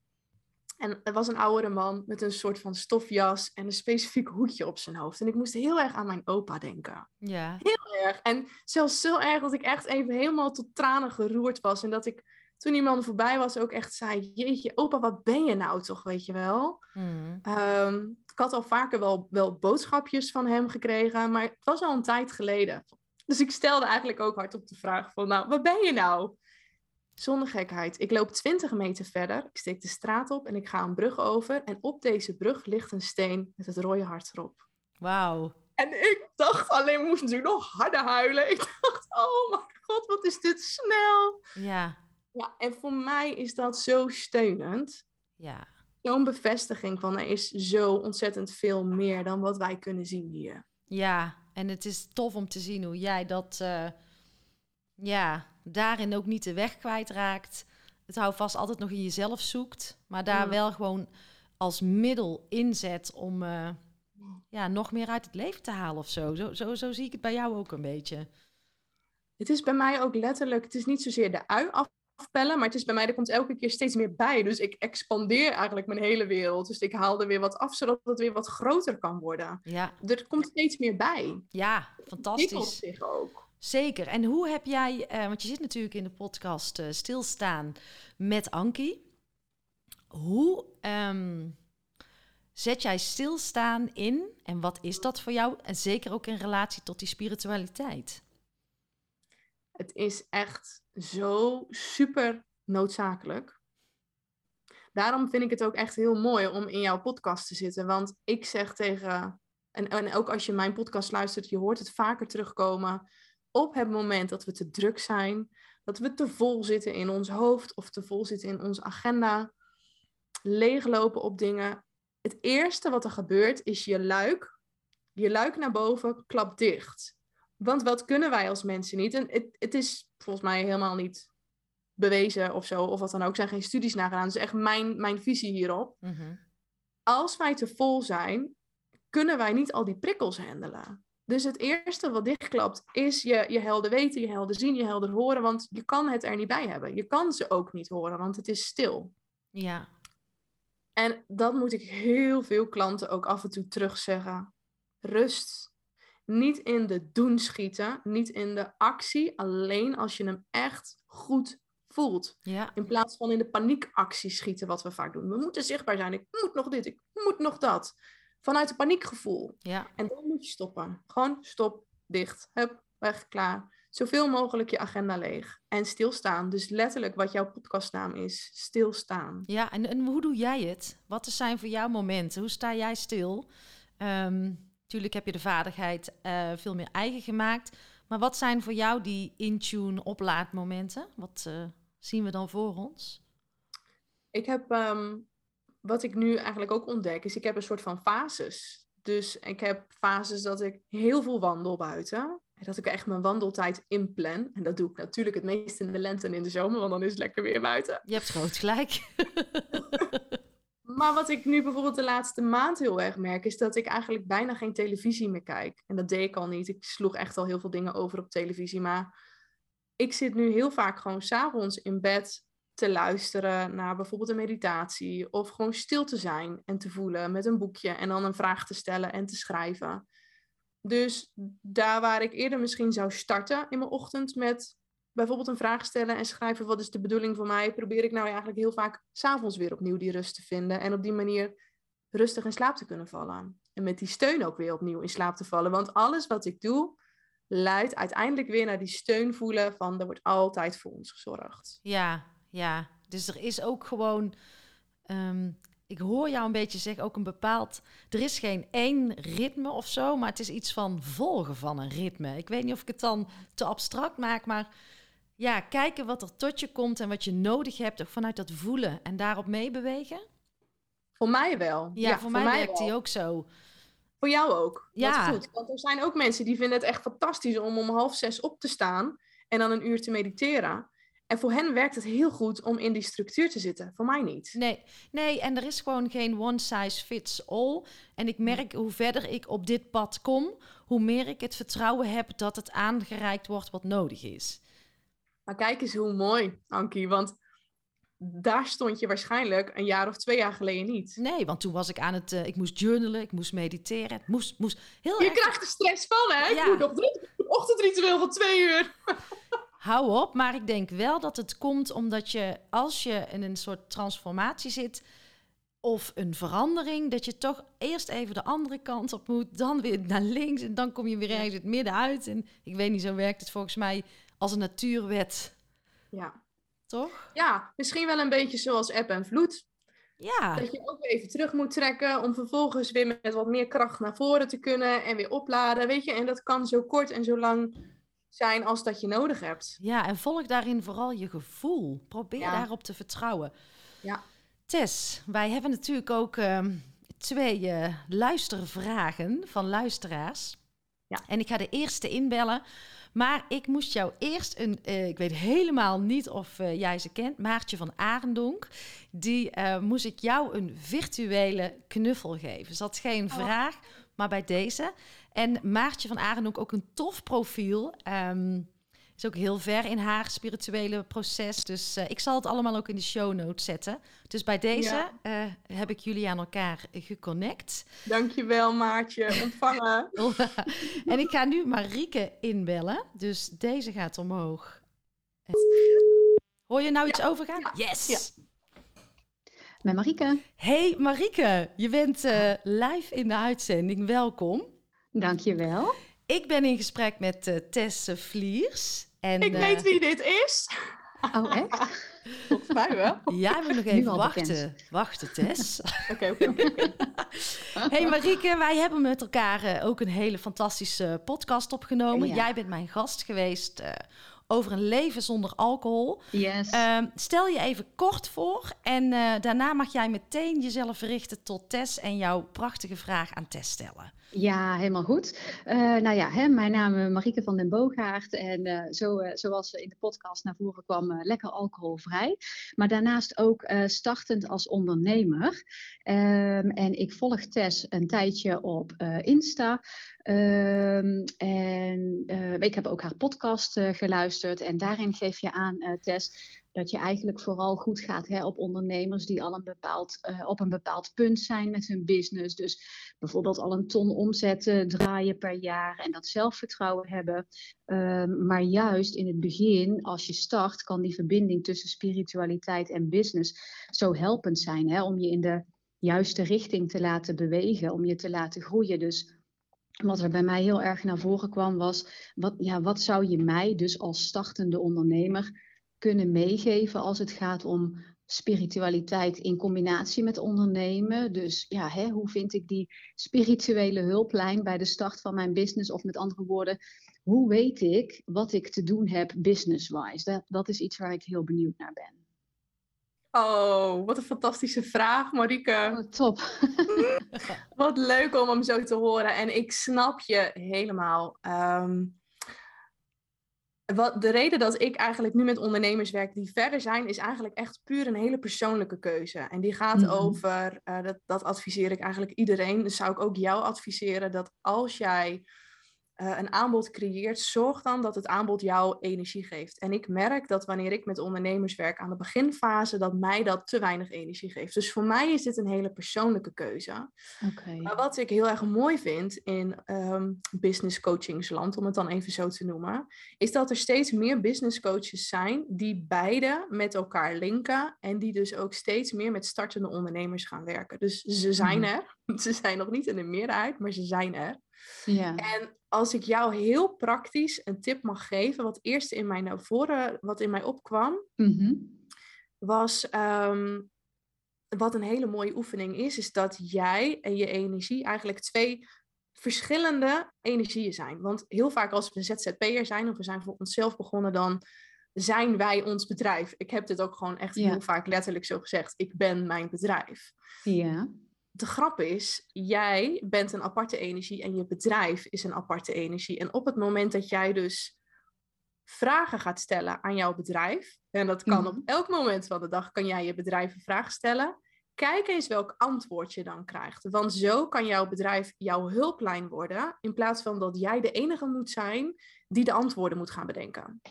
En er was een oudere man met een soort van stofjas en een specifiek hoedje op zijn hoofd. En ik moest heel erg aan mijn opa denken. Ja. Heel erg. En zelfs zo erg dat ik echt even helemaal tot tranen geroerd was. En dat ik toen die man voorbij was ook echt zei... Jeetje, opa, wat ben je nou toch, weet je wel? Mhm. Ehm, ik had al vaker wel, wel boodschapjes van hem gekregen, maar het was al een tijd geleden. Dus ik stelde eigenlijk ook hardop de vraag van, nou, wat ben je nou? Zonder gekheid. Ik loop 20 meter verder, ik steek de straat op en ik ga een brug over. En op deze brug ligt een steen met het rode hart erop. Wauw. En ik dacht alleen, moest natuurlijk nog harder huilen. Ik dacht, oh mijn god, wat is dit snel. Ja. Ja, en voor mij is dat zo steunend. Ja. zo'n bevestiging van er is zo ontzettend veel meer dan wat wij kunnen zien hier. Ja. En het is tof om te zien hoe jij dat, eh, ja, daarin ook niet de weg kwijtraakt. Het hou vast altijd nog in jezelf zoekt, maar daar Ja. wel gewoon als middel inzet om, eh, ja, nog meer uit het leven te halen of zo. Zo, zo. zo zie ik het bij jou ook een beetje. Het is bij mij ook letterlijk, het is niet zozeer de ui afpellen, maar het is bij mij, er komt elke keer steeds meer bij. Dus ik expandeer eigenlijk mijn hele wereld. Dus ik haal er weer wat af, zodat het weer wat groter kan worden. Ja, Er komt steeds meer bij. ja fantastisch. zich ook. Zeker. En hoe heb jij, eh, want je zit natuurlijk in de podcast eh, Stilstaan met Ankie. Hoe ehm, zet jij stilstaan in en wat is dat voor jou? En zeker ook in relatie tot die spiritualiteit. Het is echt zo super noodzakelijk. Daarom vind ik het ook echt heel mooi om in jouw podcast te zitten. Want ik zeg tegen, en, en ook als je mijn podcast luistert, je hoort het vaker terugkomen. Op het moment dat we te druk zijn, dat we te vol zitten in ons hoofd of te vol zitten in onze agenda, leeglopen op dingen. Het eerste wat er gebeurt is je luik, je luik naar boven klapt dicht. Want wat kunnen wij als mensen niet? En het, het is volgens mij helemaal niet bewezen of zo, of wat dan ook. Er zijn geen studies naar gedaan. Dat is echt mijn, mijn visie hierop. Als wij te vol zijn, kunnen wij niet al die prikkels handelen. Dus het eerste wat dichtklapt is je, je helder weten, je helder zien, je helder horen. Want je kan het er niet bij hebben. Je kan ze ook niet horen, want het is stil. Ja, En dat moet ik heel veel klanten ook af en toe terugzeggen. Rust. Niet in de doen schieten, niet in de actie, alleen als je hem echt goed voelt. ja, In plaats van in de paniekactie schieten, wat we vaak doen. We moeten zichtbaar zijn. Ik moet nog dit, ik moet nog dat. Vanuit het paniekgevoel. ja, En dan moet je stoppen. Gewoon stop, dicht. Hup, weg, klaar. Zoveel mogelijk je agenda leeg. En stilstaan. Dus letterlijk wat jouw podcastnaam is. Stilstaan. Ja, en, en hoe doe jij het? Wat zijn voor jou momenten? Hoe sta jij stil? Um, tuurlijk heb je de vaardigheid uh, veel meer eigen gemaakt. Maar wat zijn voor jou die in-tune oplaadmomenten? Wat uh, zien we dan voor ons? Ik heb, um, wat ik nu eigenlijk ook ontdek, is ik heb een soort van fases. Dus ik heb fases dat ik heel veel wandel buiten. En dat ik echt mijn wandeltijd inplan. En dat doe ik natuurlijk het meest in de lente en in de zomer, want dan is het lekker weer buiten. Je hebt groot gelijk. maar wat ik nu bijvoorbeeld de laatste maand heel erg merk, is dat ik eigenlijk bijna geen televisie meer kijk. En dat deed ik al niet. Ik sloeg echt al heel veel dingen over op televisie. Maar ik zit nu heel vaak gewoon s'avonds in bed te luisteren naar bijvoorbeeld een meditatie. Of gewoon stil te zijn en te voelen met een boekje. En dan een vraag te stellen en te schrijven. Dus daar waar ik eerder misschien zou starten in mijn ochtend met bijvoorbeeld een vraag stellen en schrijven wat is de bedoeling voor mij, probeer ik nou eigenlijk heel vaak s'avonds weer opnieuw die rust te vinden en op die manier rustig in slaap te kunnen vallen. En met die steun ook weer opnieuw in slaap te vallen. Want alles wat ik doe, leidt uiteindelijk weer naar die steun voelen van er wordt altijd voor ons gezorgd. Ja, ja. Dus er is ook gewoon ehm, ik hoor jou een beetje zeggen, ook een bepaald. Er is geen één ritme of zo, maar het is iets van volgen van een ritme. Ik weet niet of ik het dan te abstract maak, maar ja, kijken wat er tot je komt en wat je nodig hebt, ook vanuit dat voelen en daarop meebewegen. Voor mij wel. Ja, voor, mij, werkt die ook zo. Voor jou ook. Ja. goed. Want er zijn ook mensen die vinden het echt fantastisch om om half zes op te staan en dan een uur te mediteren. En voor hen werkt het heel goed om in die structuur te zitten. Voor mij niet. Nee, nee en er is gewoon geen one size fits all. En ik merk hoe verder ik op dit pad kom, hoe meer ik het vertrouwen heb dat het aangereikt wordt wat nodig is. Maar kijk eens hoe mooi, Ankie. Want daar stond je waarschijnlijk een jaar of twee jaar geleden niet. Nee, want toen was ik aan het... Uh, ik moest journalen, ik moest mediteren. Het moest, moest heel je erg... krijgt er stress van, hè? Ja. Ik moet nog drie ochtendritueel van twee uur. hou op. Maar ik denk wel dat het komt omdat je, als je in een soort transformatie zit of een verandering, dat je toch eerst even de andere kant op moet, dan weer naar links en dan kom je weer ergens het midden uit. En ik weet niet, zo werkt het volgens mij als een natuurwet. Ja. Toch? Ja, misschien wel een beetje zoals eb en vloed. Ja. Dat je ook even terug moet trekken om vervolgens weer met wat meer kracht naar voren te kunnen en weer opladen, weet je. En dat kan zo kort en zo lang zijn als dat je nodig hebt. Ja, en volg daarin vooral je gevoel. Probeer daarop te vertrouwen. Ja. Tess, wij hebben natuurlijk ook uh, twee uh, luistervragen van luisteraars. Ja. En ik ga de eerste inbellen. Maar ik moest jou eerst een, uh, ik weet helemaal niet of uh, jij ze kent, Maartje van Arendonk. Die uh, moest ik jou een virtuele knuffel geven. Ze had geen oh. vraag, maar bij deze. En Maartje van Arendonk ook een tof profiel. Um, is ook heel ver in haar spirituele proces. Dus uh, ik zal het allemaal ook in de show notes zetten. Dus bij deze ja. uh, heb ik jullie aan elkaar geconnect. Dankjewel Maartje, ontvangen. en ik ga nu Marieke inbellen. Dus deze gaat omhoog. Hoor je nou iets ja. overgaan? Yes! Met Marieke. Hey Marieke, je bent uh, live in de uitzending. Welkom. Dankjewel. Ik ben in gesprek met uh, Tess Vliers. En, ik weet wie dit is. Oh, echt? Volgens mij wel. Ja, we nog even wachten. Bekend. Wachten, Tess. Oké, oké, oké. Hey Marieke, wij hebben met elkaar uh, ook een hele fantastische podcast opgenomen. Ja. Jij bent mijn gast geweest uh, over een leven zonder alcohol. Yes. Uh, stel je even kort voor en daarna mag jij meteen jezelf richten tot Tess en jouw prachtige vraag aan Tess stellen. Ja, helemaal goed. Uh, nou ja, hè, mijn naam is Marieke van den Boogaard. En uh, zo, zoals in de podcast naar voren kwam, lekker alcoholvrij. Maar daarnaast ook startend als ondernemer. Um, en ik volg Tess een tijdje op Insta. Um, en ik heb ook haar podcast geluisterd. En daarin geef je aan, Tess, dat je eigenlijk vooral goed gaat hè, op ondernemers die al een bepaald, uh, op een bepaald punt zijn met hun business. Dus bijvoorbeeld al een ton omzetten draaien per jaar en dat zelfvertrouwen hebben. Uh, maar juist in het begin, als je start, kan die verbinding tussen spiritualiteit en business zo helpend zijn hè, om je in de juiste richting te laten bewegen, om je te laten groeien. Dus wat er bij mij heel erg naar voren kwam was, wat, ja, wat zou je mij dus als startende ondernemer kunnen meegeven als het gaat om spiritualiteit in combinatie met ondernemen. Dus ja, hè, hoe vind ik die spirituele hulplijn bij de start van mijn business? Of met andere woorden, hoe weet ik wat ik te doen heb business-wise? Dat, dat is iets waar ik heel benieuwd naar ben. Oh, wat een fantastische vraag, Marike. Oh, top. wat leuk om hem zo te horen. En ik snap je helemaal. Ehm, wat, de reden dat ik eigenlijk nu met ondernemers werk die verder zijn, is eigenlijk echt puur een hele persoonlijke keuze. En die gaat mhm. over, uh, dat, dat adviseer ik eigenlijk iedereen. Dus zou ik ook jou adviseren dat als jij uh, een aanbod creëert, zorg dan dat het aanbod jou energie geeft. En ik merk dat wanneer ik met ondernemers werk aan de beginfase, dat mij dat te weinig energie geeft. Dus voor mij is dit een hele persoonlijke keuze. Okay. Maar wat ik heel erg mooi vind in um, business coachingsland, om het dan even zo te noemen, is dat er steeds meer business coaches zijn die beide met elkaar linken en die dus ook steeds meer met startende ondernemers gaan werken. Dus ze zijn mhm. er. Ze zijn nog niet in de meerderheid, maar ze zijn er. Ja. En als ik jou heel praktisch een tip mag geven, wat eerst in mij naar voren, wat in mij opkwam, mhm. was ehm, wat een hele mooie oefening is, is dat jij en je energie eigenlijk twee verschillende energieën zijn. Want heel vaak als we ZZP'er zijn of we zijn voor onszelf begonnen, dan zijn wij ons bedrijf. Ik heb dit ook gewoon echt heel vaak letterlijk zo gezegd. Ik ben mijn bedrijf. Ja de grap is, jij bent een aparte energie en je bedrijf is een aparte energie. En op het moment dat jij dus vragen gaat stellen aan jouw bedrijf, en dat kan op mhm. elk moment van de dag, kan jij je bedrijf een vraag stellen. Kijk eens welk antwoord je dan krijgt. Want zo kan jouw bedrijf jouw hulplijn worden, in plaats van dat jij de enige moet zijn die de antwoorden moet gaan bedenken.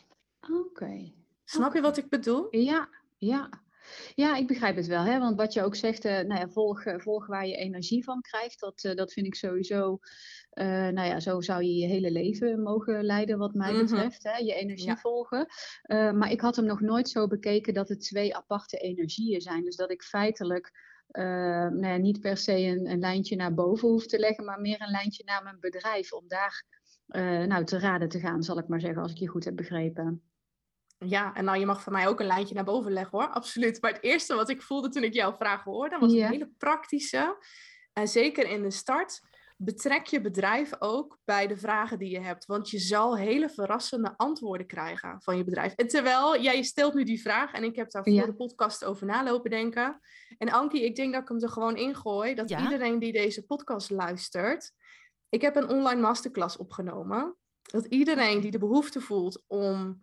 Oké. Snap je wat ik bedoel? Ja, ja. Ja, ik begrijp het wel. Hè? Want wat je ook zegt, uh, nou ja, volg, eh, volg waar je energie van krijgt. Dat, uh, dat vind ik sowieso. Uh, nou ja, zo zou je je hele leven mogen leiden, wat mij mhm. betreft. Hè? Je energie volgen. maar ik had hem nog nooit zo bekeken dat het twee aparte energieën zijn. Dus dat ik feitelijk. nou ja, niet per se een, een, lijntje naar boven hoef te leggen, maar meer een lijntje naar mijn bedrijf. Om daar nou, te raden te gaan, zal ik maar zeggen, als ik je goed heb begrepen. Ja, en nou, je mag van mij ook een lijntje naar boven leggen hoor, absoluut. Maar het eerste wat ik voelde toen ik jouw vraag hoorde, was een hele praktische. En zeker in de start, betrek je bedrijf ook bij de vragen die je hebt. Want je zal hele verrassende antwoorden krijgen van je bedrijf. En terwijl jij stelt nu die vraag, en ik heb daar voor de podcast over nalopen denken. En Ankie, ik denk dat ik hem er gewoon ingooi, dat iedereen die deze podcast luistert, ik heb een online masterclass opgenomen. Dat iedereen die de behoefte voelt om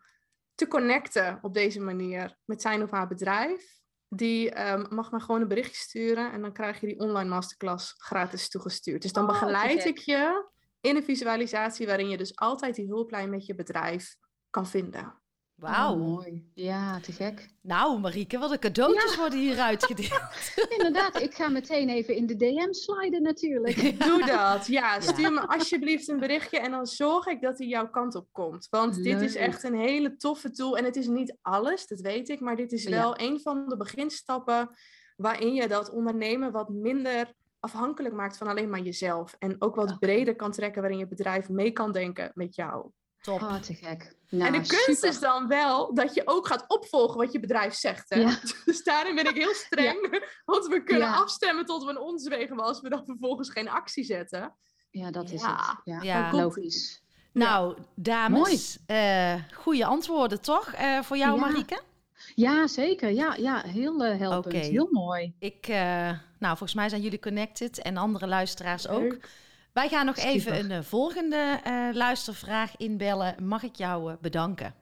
te connecten op deze manier met zijn of haar bedrijf, die um, mag me gewoon een berichtje sturen en dan krijg je die online masterclass gratis toegestuurd. Dus dan oh, begeleid ik je in een visualisatie waarin je dus altijd die hulplijn met je bedrijf kan vinden. Wauw. Oh, mooi. Ja, te gek. Nou, Marieke, wat een cadeautjes worden hier uitgedeeld. Inderdaad, ik ga meteen even in de DM sliden natuurlijk. Doe dat. Ja, stuur me alsjeblieft een berichtje en dan zorg ik dat hij jouw kant op komt. Want dit is echt een hele toffe tool. En het is niet alles, dat weet ik, maar dit is wel een van de beginstappen waarin je dat ondernemen wat minder afhankelijk maakt van alleen maar jezelf. En ook wat breder kan trekken waarin je bedrijf mee kan denken met jou. Top. Oh, te gek. Nou, en de kunst is dan wel dat je ook gaat opvolgen wat je bedrijf zegt. Hè? Dus daarin ben ik heel streng. Want we kunnen afstemmen tot we een ons wegen, maar als we dan vervolgens geen actie zetten. Ja, dat is het. Ja, logisch. Nou, dames, uh, goede antwoorden toch uh, voor jou, Marieke? Ja, zeker. Ja, ja heel uh, helpend. Heel mooi. Ik, nou, volgens mij zijn jullie connected en andere luisteraars ook. Wij gaan nog even een eh, volgende uh, luistervraag inbellen. Mag ik jou uh, bedanken?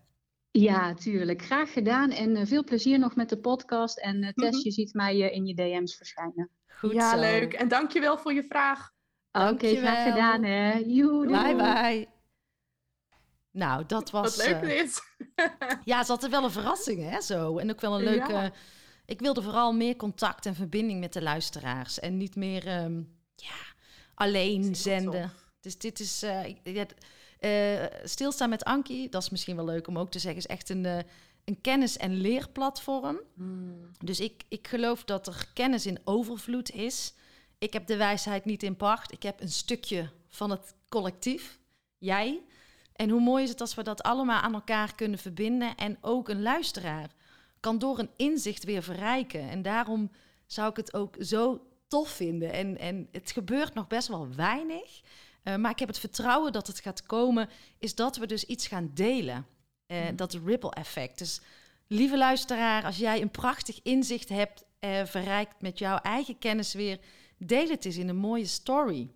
Ja, tuurlijk. Graag gedaan. En veel plezier nog met de podcast. En Tess, mm -hmm. je ziet mij in je DM's verschijnen. Goed ja, zo. leuk. En dankjewel voor je vraag. Oké, okay, graag gedaan hè. Joe, bye bye. Nou, dat was... Wat leuk dit. ja, ze had wel een verrassing hè, zo. En ook wel een leuke... Ja. Ik wilde vooral meer contact en verbinding met de luisteraars. En niet meer... Um, ja alleen zenden. Dus dit is. Uh, stilstaan met Ankie, dat is misschien wel leuk om ook te zeggen, is echt een, uh, een kennis- en leerplatform. Hmm. Dus ik, ik geloof dat er kennis in overvloed is. Ik heb de wijsheid niet in pacht. Ik heb een stukje van het collectief, jij. En hoe mooi is het als we dat allemaal aan elkaar kunnen verbinden. En ook een luisteraar kan door een inzicht weer verrijken. En daarom zou ik het ook zo tof vinden. En, en het gebeurt nog best wel weinig. Uh, maar ik heb het vertrouwen dat het gaat komen, is dat we dus iets gaan delen. Uh, Dat ripple effect. Dus lieve luisteraar, als jij een prachtig inzicht hebt, uh, verrijkt met jouw eigen kennis weer, deel het eens in een mooie story.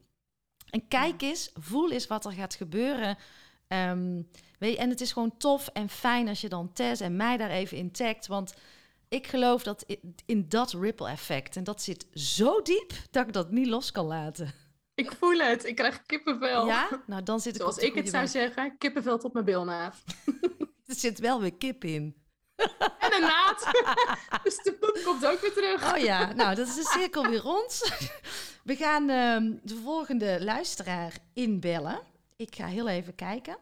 En kijk eens, voel eens wat er gaat gebeuren. Um, weet je, en het is gewoon tof en fijn als je dan Tess en mij daar even in tagt. Want ik geloof dat in dat ripple effect. En dat zit zo diep dat ik dat niet los kan laten. Ik voel het. Ik krijg kippenvel. Ja? Nou, dan zit ik Zoals ik het zou zeggen, kippenvel tot mijn bilnaad. er zit wel weer kip in. En een naad. dus de poep komt ook weer terug. Oh ja, nou, dat is de cirkel weer rond. We gaan uh, de volgende luisteraar inbellen. Ik ga heel even kijken.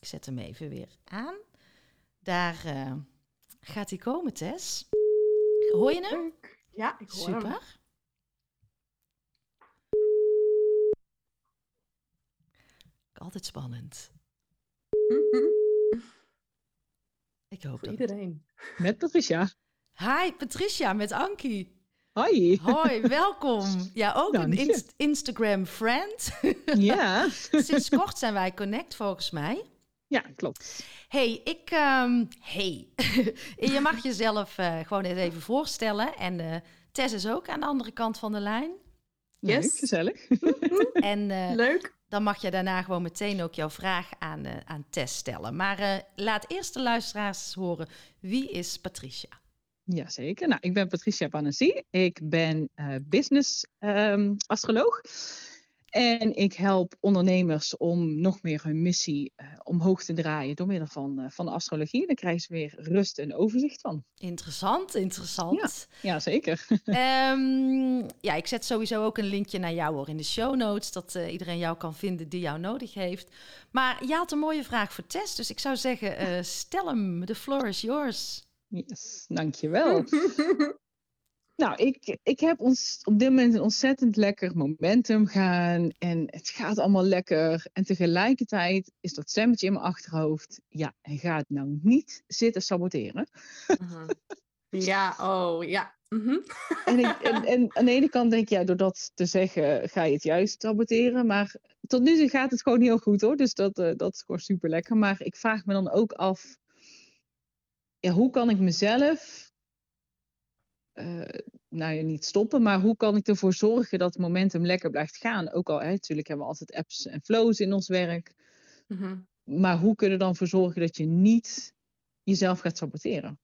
Ik zet hem even weer aan. Daar uh, gaat hij komen, Tess. Hoor je hem? Ja, ik hoor Super. hem. Altijd spannend. Ik hoop Voor dat. iedereen. Met Patricia. Hi, Patricia met Ankie. Hoi. Hoi, welkom. Ja, ook Dank een inst- Instagram friend. Ja. Sinds kort zijn wij connect volgens mij. Ja, klopt. Hey, ik. ehm, hey. je mag jezelf eh, gewoon eens even voorstellen. En eh, Tess is ook aan de andere kant van de lijn. Leuk, Yes. gezellig. En eh, Leuk. dan mag je daarna gewoon meteen ook jouw vraag aan, eh, aan Tess stellen. Maar eh, laat eerst de luisteraars horen. Wie is Patricia? Jazeker. Nou, ik ben Patricia Panassi. Ik ben eh, business ehm, astroloog. En ik help ondernemers om nog meer hun missie eh, omhoog te draaien door middel van, eh, van de astrologie. Daar krijgen ze weer rust en overzicht van. Interessant, interessant. Jazeker. Ehm, ja, ik zet sowieso ook een linkje naar jou hoor in de show notes. Dat eh, iedereen jou kan vinden die jou nodig heeft. Maar je had een mooie vraag voor Tess. Dus ik zou zeggen, eh, stel hem. The floor is yours. Yes, dankjewel. Nou, ik, ik heb ons op dit moment een ontzettend lekker momentum gaan. En het gaat allemaal lekker. En tegelijkertijd is dat stemmetje in mijn achterhoofd. Ja, hij gaat nou niet zitten saboteren. Mhm. Ja, oh ja. Mhm. En, ik, en, en aan de ene kant denk ik, ja, door dat te zeggen ga je het juist saboteren. Maar tot nu toe gaat het gewoon heel goed hoor. Dus dat, eh, dat is gewoon super lekker. Maar ik vraag me dan ook af, ja, hoe kan ik mezelf, eh, nou ja, niet stoppen, maar hoe kan ik ervoor zorgen dat het momentum lekker blijft gaan? Ook al, hè, natuurlijk hebben we altijd apps en flows in ons werk. Mhm. Maar hoe kun je er dan voor zorgen dat je niet jezelf gaat saboteren?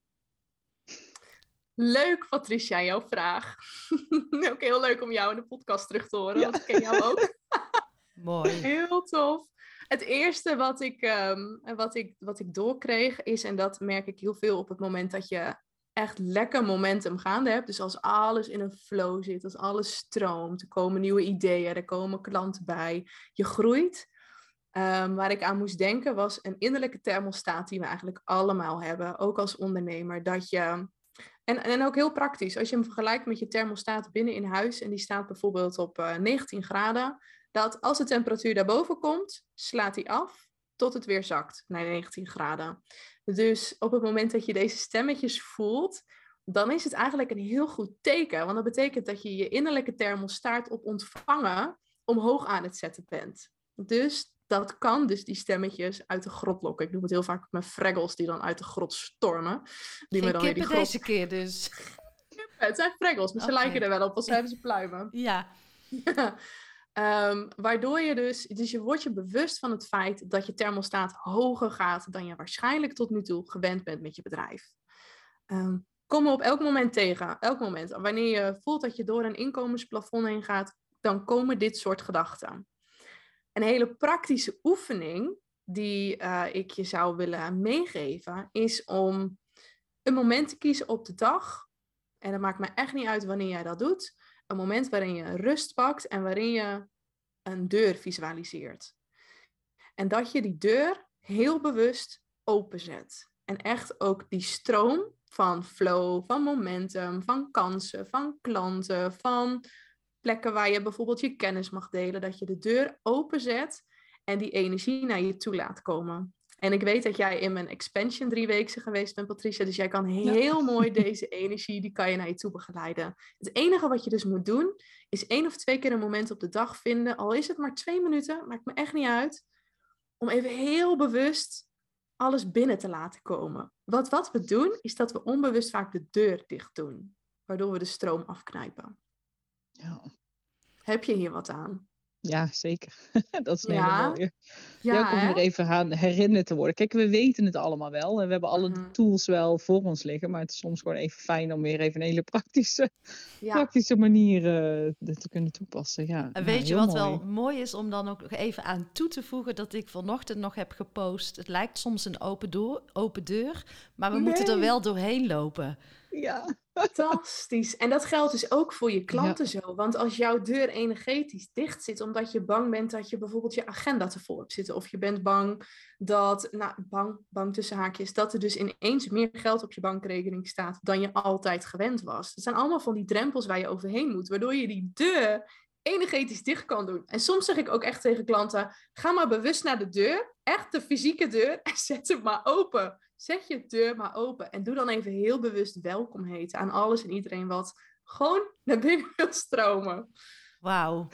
Leuk, Patricia, jouw vraag. ook heel leuk om jou in de podcast terug te horen, Ja. want ik ken jou ook. Mooi. Heel tof. Het eerste wat ik, ehm, wat, ik, wat ik doorkreeg is, en dat merk ik heel veel op het moment dat je echt lekker momentum gaande hebt. Dus als alles in een flow zit, als alles stroomt, er komen nieuwe ideeën, er komen klanten bij, je groeit. Ehm, waar ik aan moest denken was een innerlijke thermostaat die we eigenlijk allemaal hebben, ook als ondernemer. Dat je, en, en ook heel praktisch, als je hem vergelijkt met je thermostaat binnen in huis en die staat bijvoorbeeld op eh, 19 graden, dat als de temperatuur daarboven komt, slaat hij af tot het weer zakt naar 19 graden. Dus op het moment dat je deze stemmetjes voelt, dan is het eigenlijk een heel goed teken. Want dat betekent dat je je innerlijke thermostaat op ontvangen omhoog aan het zetten bent. Dus dat kan dus die stemmetjes uit de grot lokken. Ik noem het heel vaak mijn fraggles die dan uit de grot stormen. Die me dan weer die kippen grot... deze keer dus. Het zijn fraggles, maar ze lijken er wel op, als hebben ze pluimen. Ja, Ja. Ehm, waardoor je dus, dus je wordt je bewust van het feit dat je thermostaat hoger gaat dan je waarschijnlijk tot nu toe gewend bent met je bedrijf. Ehm, kom op elk moment tegen, elk moment. Wanneer je voelt dat je door een inkomensplafond heen gaat, dan komen dit soort gedachten. Een hele praktische oefening die eh, ik je zou willen meegeven, is om een moment te kiezen op de dag. En het maakt me echt niet uit wanneer jij dat doet een moment waarin je rust pakt en waarin je een deur visualiseert. En dat je die deur heel bewust openzet. En echt ook die stroom van flow, van momentum, van kansen, van klanten, van plekken waar je bijvoorbeeld je kennis mag delen, dat je de deur openzet en die energie naar je toe laat komen. En ik weet dat jij in mijn expansion drie weken geweest bent, Patricia. Dus jij kan heel mooi deze energie, die kan je naar je toe begeleiden. Het enige wat je dus moet doen, is één of twee keer een moment op de dag vinden. Al is het maar twee minuten, maakt me echt niet uit. Om even heel bewust alles binnen te laten komen. Wat, wat we doen, is dat we onbewust vaak de deur dicht doen. Waardoor we de stroom afknijpen. Ja, Heb je hier wat aan? Ja zeker. dat is een Ja. hele mooie. Ja, Ja, om er even aan herinnerd te worden. Kijk, we weten het allemaal wel. En we hebben alle Mhm. tools wel voor ons liggen. Maar het is soms gewoon even fijn om weer even een hele praktische, ja. praktische manier eh, te kunnen toepassen. Ja, En nou, weet je wat mooi. wel mooi is om dan ook nog even aan toe te voegen dat ik vanochtend nog heb gepost. Het lijkt soms een open, door, open deur, maar we moeten er wel doorheen lopen. Ja, Fantastisch. En dat geldt dus ook voor je klanten zo. Want als jouw deur energetisch dicht zit, omdat je bang bent dat je bijvoorbeeld je agenda te vol hebt zitten, of je bent bang dat, nou, bang, bang tussen haakjes, dat er dus ineens meer geld op je bankrekening staat dan je altijd gewend was. Dat zijn allemaal van die drempels waar je overheen moet, waardoor je die deur energetisch dicht kan doen. En soms zeg ik ook echt tegen klanten, ga maar bewust naar de deur, echt de fysieke deur, en zet hem maar open. Zet je deur maar open en doe dan even heel bewust welkom heten aan alles en iedereen wat gewoon naar binnen wil stromen. Wauw.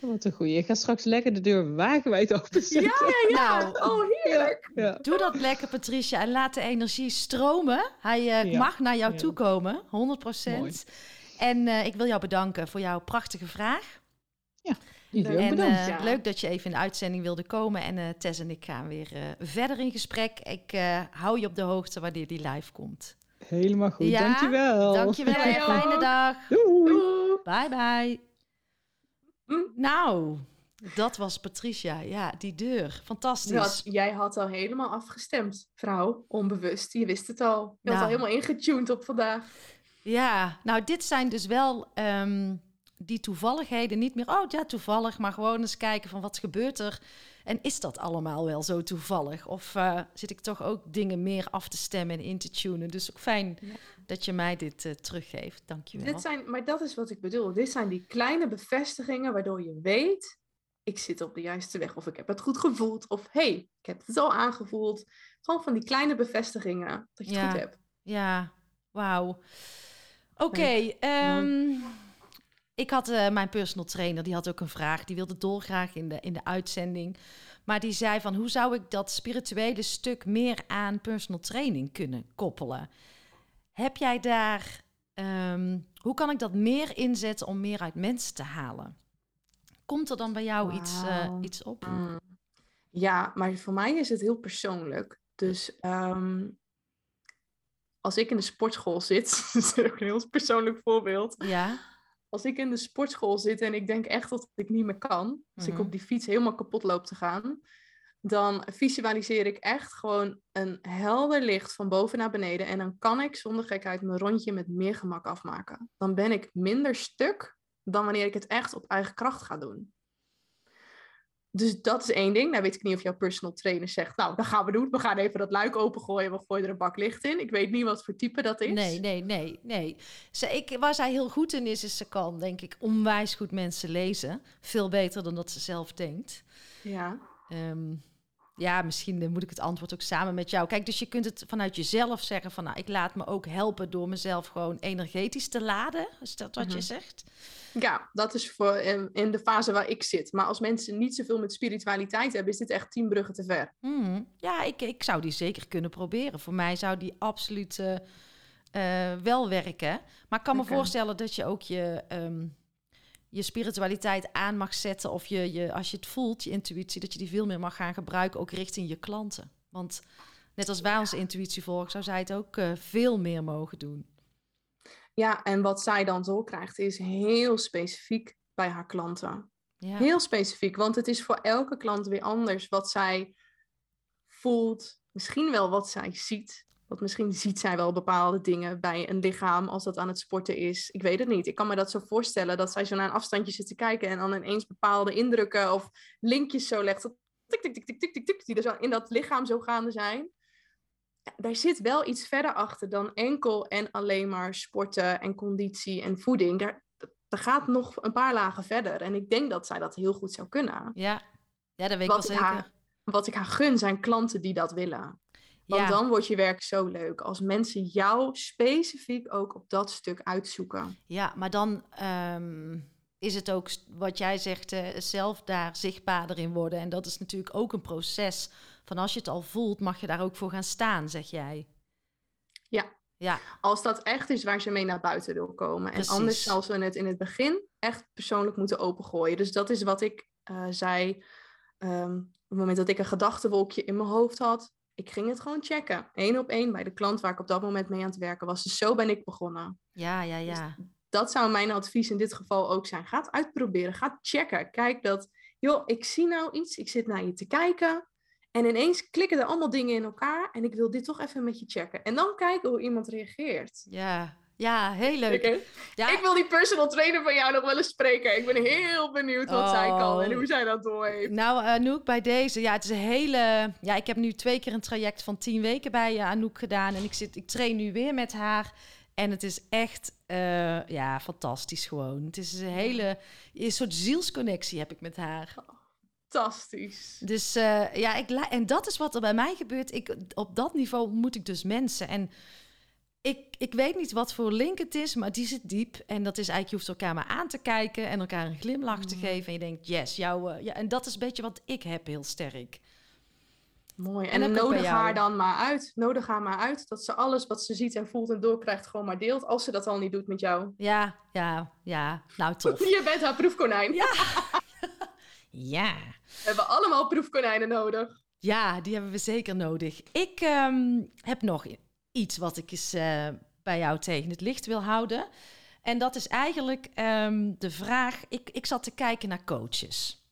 wat een goeie. Ik ga straks lekker de deur wagenwijd openzetten. Ja, ja, ja. Nou, oh heerlijk. Ja. Doe dat lekker, Patricia, en laat de energie stromen. Hij eh, Ja. mag naar jou Ja. toe komen, 100%. Mooi. En eh, ik wil jou bedanken voor jouw prachtige vraag. Ook En, bedankt. eh, Ja. leuk dat je even in de uitzending wilde komen. En eh, Tess en ik gaan weer eh, verder in gesprek. Ik eh, hou je op de hoogte wanneer die live komt. Helemaal goed. Ja, Dankjewel. Dankjewel en ook. fijne dag. Doei. Doei. Bye bye. Mm. Nou, dat was Patricia. Ja, die deur. Fantastisch. Dat, jij had al helemaal afgestemd, vrouw, onbewust. Je wist het al. Je had Nou. al helemaal ingetuned op vandaag. Ja, nou dit zijn dus wel ehm, die toevalligheden. Niet meer, oh ja, toevallig. Maar gewoon eens kijken van wat gebeurt er. En is dat allemaal wel zo toevallig? Of eh, zit ik toch ook dingen meer af te stemmen en in te tunen? Dus ook fijn Ja. dat je mij dit eh, teruggeeft. Dankjewel. Dit zijn, maar dat is wat ik bedoel. Dit zijn die kleine bevestigingen waardoor je weet, ik zit op de juiste weg. Of ik heb het goed gevoeld. Of hey, ik heb het al aangevoeld. Gewoon van die kleine bevestigingen dat je het Ja. goed hebt. Ja, wauw. Oké, ehm, ik had eh, mijn personal trainer, die had ook een vraag. Die wilde dolgraag in de, in de uitzending. Maar die zei van, hoe zou ik dat spirituele stuk meer aan personal training kunnen koppelen? Heb jij daar, ehm, hoe kan ik dat meer inzetten om meer uit mensen te halen? Komt er dan bij jou iets, eh, iets op? Mm. Ja, maar voor mij is het heel persoonlijk. Dus ehm, als ik in de sportschool zit, dat is ook een heel persoonlijk voorbeeld. Ja, Als ik in de sportschool zit en ik denk echt dat ik niet meer kan, als ik Mhm. op die fiets helemaal kapot loop te gaan, dan visualiseer ik echt gewoon een helder licht van boven naar beneden. En dan kan ik zonder gekheid mijn rondje met meer gemak afmaken. Dan ben ik minder stuk dan wanneer ik het echt op eigen kracht ga doen. Dus dat is één ding. Nou weet ik niet of jouw personal trainer zegt, nou, dat gaan we doen. We gaan even dat luik opengooien, we gooien er een bak licht in. Ik weet niet wat voor type dat is. Nee, nee, nee, nee. Ze, ik, waar zij heel goed in is, is ze kan, denk ik, onwijs goed mensen lezen. Veel beter dan dat ze zelf denkt. Ja. Ehm, ja, misschien moet ik het antwoord ook samen met jou. Kijk, dus je kunt het vanuit jezelf zeggen van, nou, ik laat me ook helpen door mezelf gewoon energetisch te laden. Is dat wat je Mhm. zegt? Ja, dat is voor in, in de fase waar ik zit. Maar als mensen niet zoveel met spiritualiteit hebben, is dit echt tien bruggen te ver. Hmm, Ja, ik, ik zou die zeker kunnen proberen. Voor mij zou die absoluut eh, wel werken. Maar ik kan me voorstellen dat je ook je, ehm, je spiritualiteit aan mag zetten. Of je, je, als je het voelt, je intuïtie, dat je die veel meer mag gaan gebruiken, ook richting je klanten. Want net als wij onze intuïtie volgen, zou zij het ook eh, veel meer mogen doen. Ja, en wat zij dan doorkrijgt is heel specifiek bij haar klanten. Ja. Heel specifiek, want het is voor elke klant weer anders wat zij voelt. Misschien wel wat zij ziet. Want misschien ziet zij wel bepaalde dingen bij een lichaam als dat aan het sporten is. Ik weet het niet. Ik kan me dat zo voorstellen dat zij zo naar een afstandje zit te kijken en dan ineens bepaalde indrukken of linkjes zo legt. dat Tik, tik, tik, tik, tik, tik, tik, die er zo in dat lichaam zo gaande zijn. Ja, daar zit wel iets verder achter dan enkel en alleen maar sporten en conditie en voeding. Daar, er gaat nog een paar lagen verder. En ik denk dat zij dat heel goed zou kunnen. Ja, ja dat weet ik wel zeker. haar- Wat ik haar gun zijn klanten die dat willen. Want ja. dan wordt je werk zo leuk. Als mensen jou specifiek ook op dat stuk uitzoeken. Ja, maar dan ehm, is het ook wat jij zegt, eh, zelf daar zichtbaarder in worden. En dat is natuurlijk ook een proces. Van als je het al voelt, mag je daar ook voor gaan staan, zeg jij. Ja. Ja, Als dat echt is waar ze mee naar buiten wil komen. En anders zal ze het in het begin echt persoonlijk moeten opengooien. Dus dat is wat ik eh, zei. ehm, op het moment dat ik een gedachtenwolkje in mijn hoofd had. Ik ging het gewoon checken. Eén op één bij de klant waar ik op dat moment mee aan het werken was. Dus zo ben ik begonnen. ja, ja, ja. dat zou mijn advies in dit geval ook zijn. Ga het uitproberen. Ga checken. Kijk dat, joh, ik zie nou iets. Ik zit naar je te kijken. En ineens klikken er allemaal dingen in elkaar. En ik wil dit toch even met je checken. En dan kijken hoe iemand reageert. Ja, ja heel leuk. Oké? Ja, Ik wil die personal trainer van jou nog wel eens spreken. Ik ben heel benieuwd wat zij kan en Oh. hoe zij dat door heeft. Nou, Anouk, bij deze, ja, het is een hele. Ja, ik heb nu twee keer een traject van tien weken bij uh, Anouk gedaan. En ik, zit, ik train nu weer met haar. En het is echt, eh, ja, fantastisch gewoon. Het is een hele, een soort zielsconnectie heb ik met haar. Fantastisch. Dus eh, ja, ik, en dat is wat er bij mij gebeurt. Ik, op dat niveau moet ik dus mensen. En ik, ik weet niet wat voor link het is, maar die zit diep. En dat is eigenlijk, je hoeft elkaar maar aan te kijken en elkaar een glimlach te Mhm. geven. En je denkt, yes, jou, eh, ja, en dat is een beetje wat ik heb heel sterk. Mooi. En En, nodig haar dan maar uit. Nodig haar maar uit. Dat ze alles wat ze ziet en voelt en doorkrijgt gewoon maar deelt. Als ze dat al niet doet met jou. Ja, ja, ja. Nou, tof. Je bent haar proefkonijn. Ja. Ja. We hebben allemaal proefkonijnen nodig. Ja, die hebben we zeker nodig. Ik ehm, heb nog iets wat ik eens eh, bij jou tegen het licht wil houden. En dat is eigenlijk ehm, de vraag. Ik, ik zat te kijken naar coaches.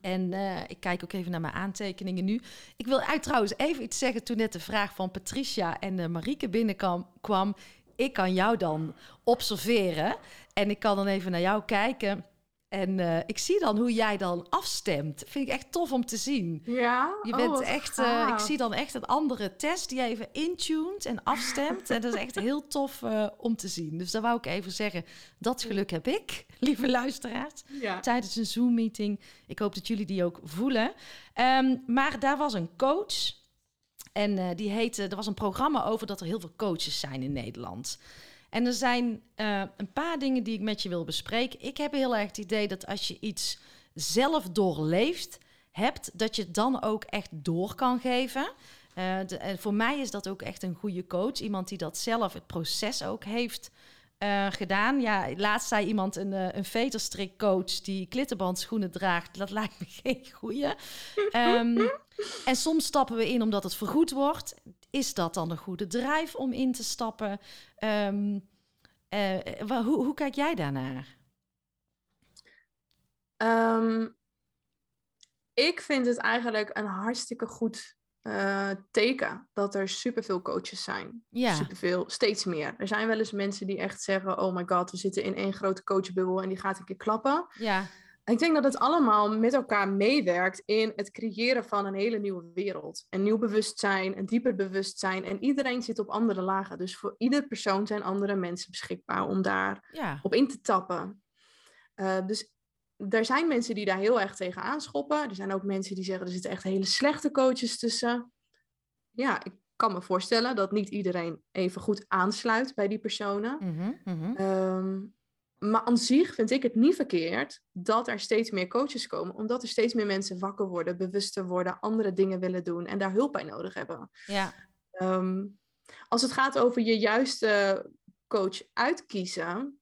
En eh, ik kijk ook even naar mijn aantekeningen nu. Ik wil uit trouwens even iets zeggen toen net de vraag van Patricia en eh, Marieke binnenkwam. Kwam. Ik kan jou dan observeren en ik kan dan even naar jou kijken. En eh, ik zie dan hoe jij dan afstemt. Vind ik echt tof om te zien. Ja? Je Oh, bent echt, eh, ik zie dan echt een andere test die je even intuned en afstemt. en dat is echt heel tof eh, om te zien. Dus daar wou ik even zeggen, dat geluk heb ik, lieve luisteraars Ja. tijdens een Zoom-meeting. Ik hoop dat jullie die ook voelen. Ehm, maar daar was een coach. En die heette, er was een programma over dat er heel veel coaches zijn in Nederland. En er zijn eh, een paar dingen die ik met je wil bespreken. Ik heb heel erg het idee dat als je iets zelf doorleefd hebt, dat je het dan ook echt door kan geven. Eh, voor mij is dat ook echt een goede coach. Iemand die dat zelf, het proces ook heeft eh, gedaan. Ja, laatst zei iemand, een, eh, een veterstrikcoach die klittenbandschoenen draagt. Dat lijkt me geen goeie. Ehm, en soms stappen we in omdat het vergoed wordt. Is dat dan een goede drijf om in te stappen? Ehm, eh, hoe, hoe kijk jij daarnaar? Ehm, ik vind het eigenlijk een hartstikke goed eh, teken dat er superveel coaches zijn. Ja, Superveel, steeds meer. Er zijn wel eens mensen die echt zeggen: Oh my god, we zitten in één grote coachbubbel en die gaat een keer klappen. ja, Ik denk dat het allemaal met elkaar meewerkt in het creëren van een hele nieuwe wereld. Een nieuw bewustzijn, een dieper bewustzijn. En iedereen zit op andere lagen. Dus voor ieder persoon zijn andere mensen beschikbaar om daar ja, op in te tappen. Eh, dus er zijn mensen die daar heel erg tegen aanschoppen. Er zijn ook mensen die zeggen er zitten echt hele slechte coaches tussen. Ja, ik kan me voorstellen dat niet iedereen even goed aansluit bij die personen. Mhm, mhm. Ehm, maar aan zich vind ik het niet verkeerd dat er steeds meer coaches komen, omdat er steeds meer mensen wakker worden, bewuster worden, andere dingen willen doen en daar hulp bij nodig hebben. ja, Ehm, als het gaat over je juiste coach uitkiezen,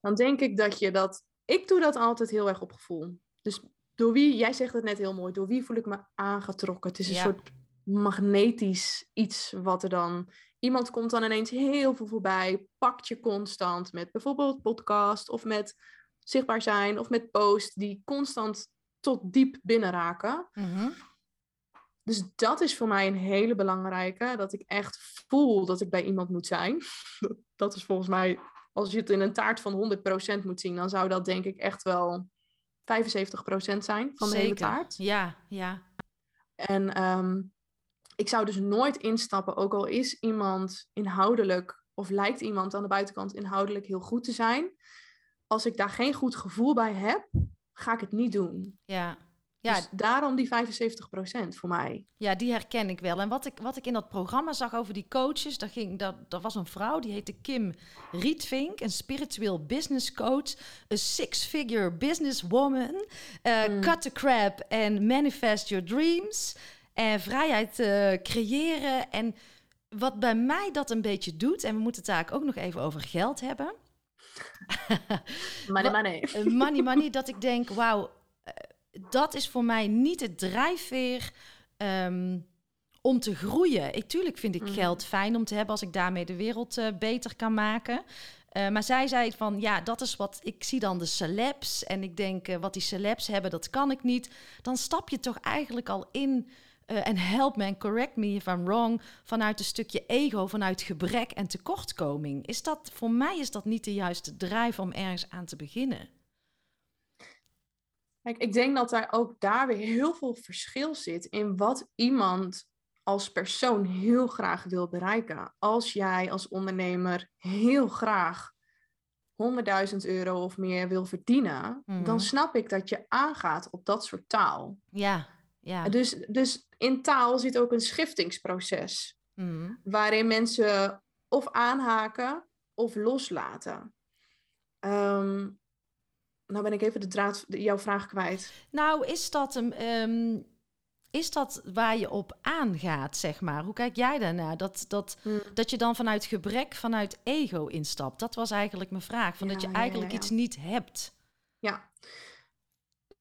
dan denk ik dat je dat. Ik doe dat altijd heel erg op gevoel. Dus door wie, jij zegt het net heel mooi, door wie voel ik me aangetrokken? Het is een Ja. soort magnetisch iets wat er dan. Iemand komt dan ineens heel veel voorbij, pakt je constant met bijvoorbeeld podcast of met zichtbaar zijn of met post, die constant tot diep binnenraken. mhm. Dus dat is voor mij een hele belangrijke. Dat ik echt voel dat ik bij iemand moet zijn. Dat is volgens mij, als je het in een taart van 100% moet zien, dan zou dat denk ik echt wel 75% zijn van de hele Zeker. taart. Ja, ja, En ehm, ik zou dus nooit instappen, ook al is iemand inhoudelijk, of lijkt iemand aan de buitenkant inhoudelijk heel goed te zijn. als ik daar geen goed gevoel bij heb, ga ik het niet doen. Ja. Ja, Dus daarom die 75% voor mij. Ja, die herken ik wel. En wat ik, wat ik in dat programma zag over die coaches, daar, ging, dat, dat was een vrouw, die heette Kim Rietvink, een spiritueel business coach, een six-figure businesswoman, eh Mm. cut the crap en manifest your dreams, en vrijheid eh, creëren. En wat bij mij dat een beetje doet, en we moeten het daar ook nog even over geld hebben, maar nee. eh, money, money, dat ik denk, wauw, eh, dat is voor mij niet het drijfveer ehm, om te groeien. Ik, tuurlijk vind ik Mhm. geld fijn om te hebben als ik daarmee de wereld beter kan maken. Maar zij zei van, ja, dat is wat ik zie dan de celebs. En ik denk, wat die celebs hebben, dat kan ik niet. Dan stap je toch eigenlijk al in, eh, en help me en correct me if I'm wrong, vanuit een stukje ego, vanuit gebrek en tekortkoming. Is dat, voor mij is dat niet de juiste drijf om ergens aan te beginnen. Kijk, ik denk dat daar ook daar weer heel veel verschil zit in wat iemand als persoon heel graag wil bereiken. Als jij als ondernemer heel graag 100.000 euro of meer wil verdienen, dan snap ik dat je aangaat op dat soort taal. Ja, ja. Dus, dus in taal zit ook een schiftingsproces, Mhm. waarin mensen of aanhaken of loslaten. Ehm, nou ben ik even de draad, de- jouw vraag kwijt. Nou, is dat, een, ehm, is dat waar je op aangaat, zeg maar? Hoe kijk jij daarnaar? Dat, dat, Hmm. dat je dan vanuit gebrek, vanuit ego instapt. Dat was eigenlijk mijn vraag. Van dat je ja, eigenlijk ja. iets niet hebt. Ja.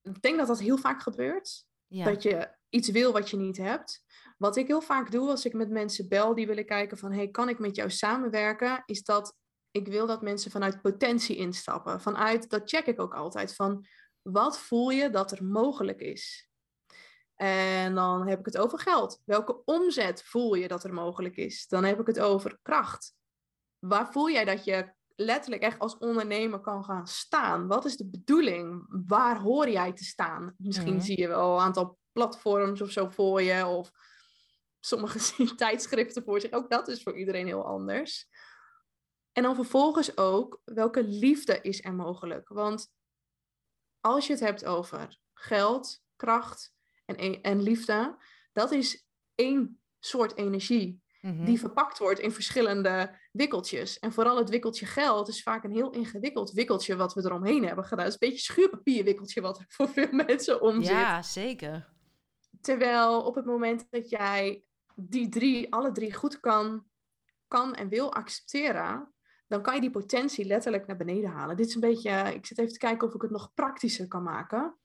Ik denk dat dat heel vaak gebeurt. Dat je iets wil wat je niet hebt. Wat ik heel vaak doe als ik met mensen bel die willen kijken van... hey, kan ik met jou samenwerken? Is dat ik wil dat mensen vanuit potentie instappen. Vanuit, dat check ik ook altijd, van wat voel je dat er mogelijk is? En dan heb ik het over geld. Welke omzet voel je dat er mogelijk is? Dan heb ik het over kracht. Waar voel jij dat je letterlijk echt als ondernemer kan gaan staan? Wat is de bedoeling? Waar hoor jij te staan? Misschien Mhm. zie je wel een aantal platforms of zo voor je. Of sommigen zien tijdschriften voor zich. Ook dat is voor iedereen heel anders. En dan vervolgens ook, welke liefde is er mogelijk? Want als je het hebt over geld, kracht en, e- en liefde, dat is één soort energie Mhm. die verpakt wordt in verschillende wikkeltjes. En vooral het wikkeltje geld is vaak een heel ingewikkeld wikkeltje wat we eromheen hebben gedaan. Het is een beetje schuurpapierwikkeltje wat er voor veel mensen om zit. ja, zeker. Terwijl op het moment dat jij die drie, alle drie goed kan, kan en wil accepteren, dan kan je die potentie letterlijk naar beneden halen. Dit is een beetje, ik zit even te kijken of ik het nog praktischer kan maken.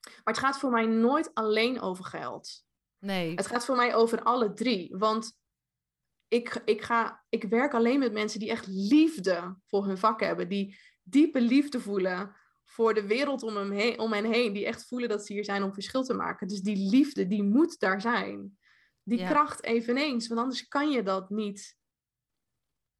Maar het gaat voor mij nooit alleen over geld. Nee. Het gaat voor mij over alle drie. Want ik, ik, ga, ik werk alleen met mensen die echt liefde voor hun vak hebben. Die diepe liefde voelen voor de wereld om, hem heen, om hen heen. Die echt voelen dat ze hier zijn om verschil te maken. Dus die liefde, die moet daar zijn. Die Ja. kracht eveneens. Want anders kan je dat niet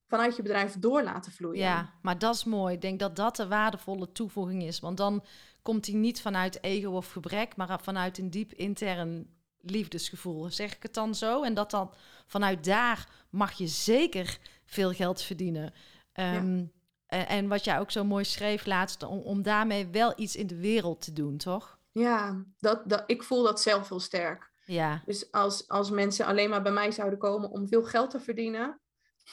vanuit je bedrijf door laten vloeien. Ja, maar dat is mooi. Ik denk dat dat de waardevolle toevoeging is. Want dan komt hij niet vanuit ego of gebrek, maar vanuit een diep intern liefdesgevoel. Zeg ik het dan zo? En dat dan vanuit daar mag je zeker veel geld verdienen. Ehm, en, en wat jij ook zo mooi schreef laatst, om, om daarmee wel iets in de wereld te doen, toch? Ja, dat, dat, ik voel dat zelf heel sterk. Ja, Dus als, als mensen alleen maar bij mij zouden komen om veel geld te verdienen.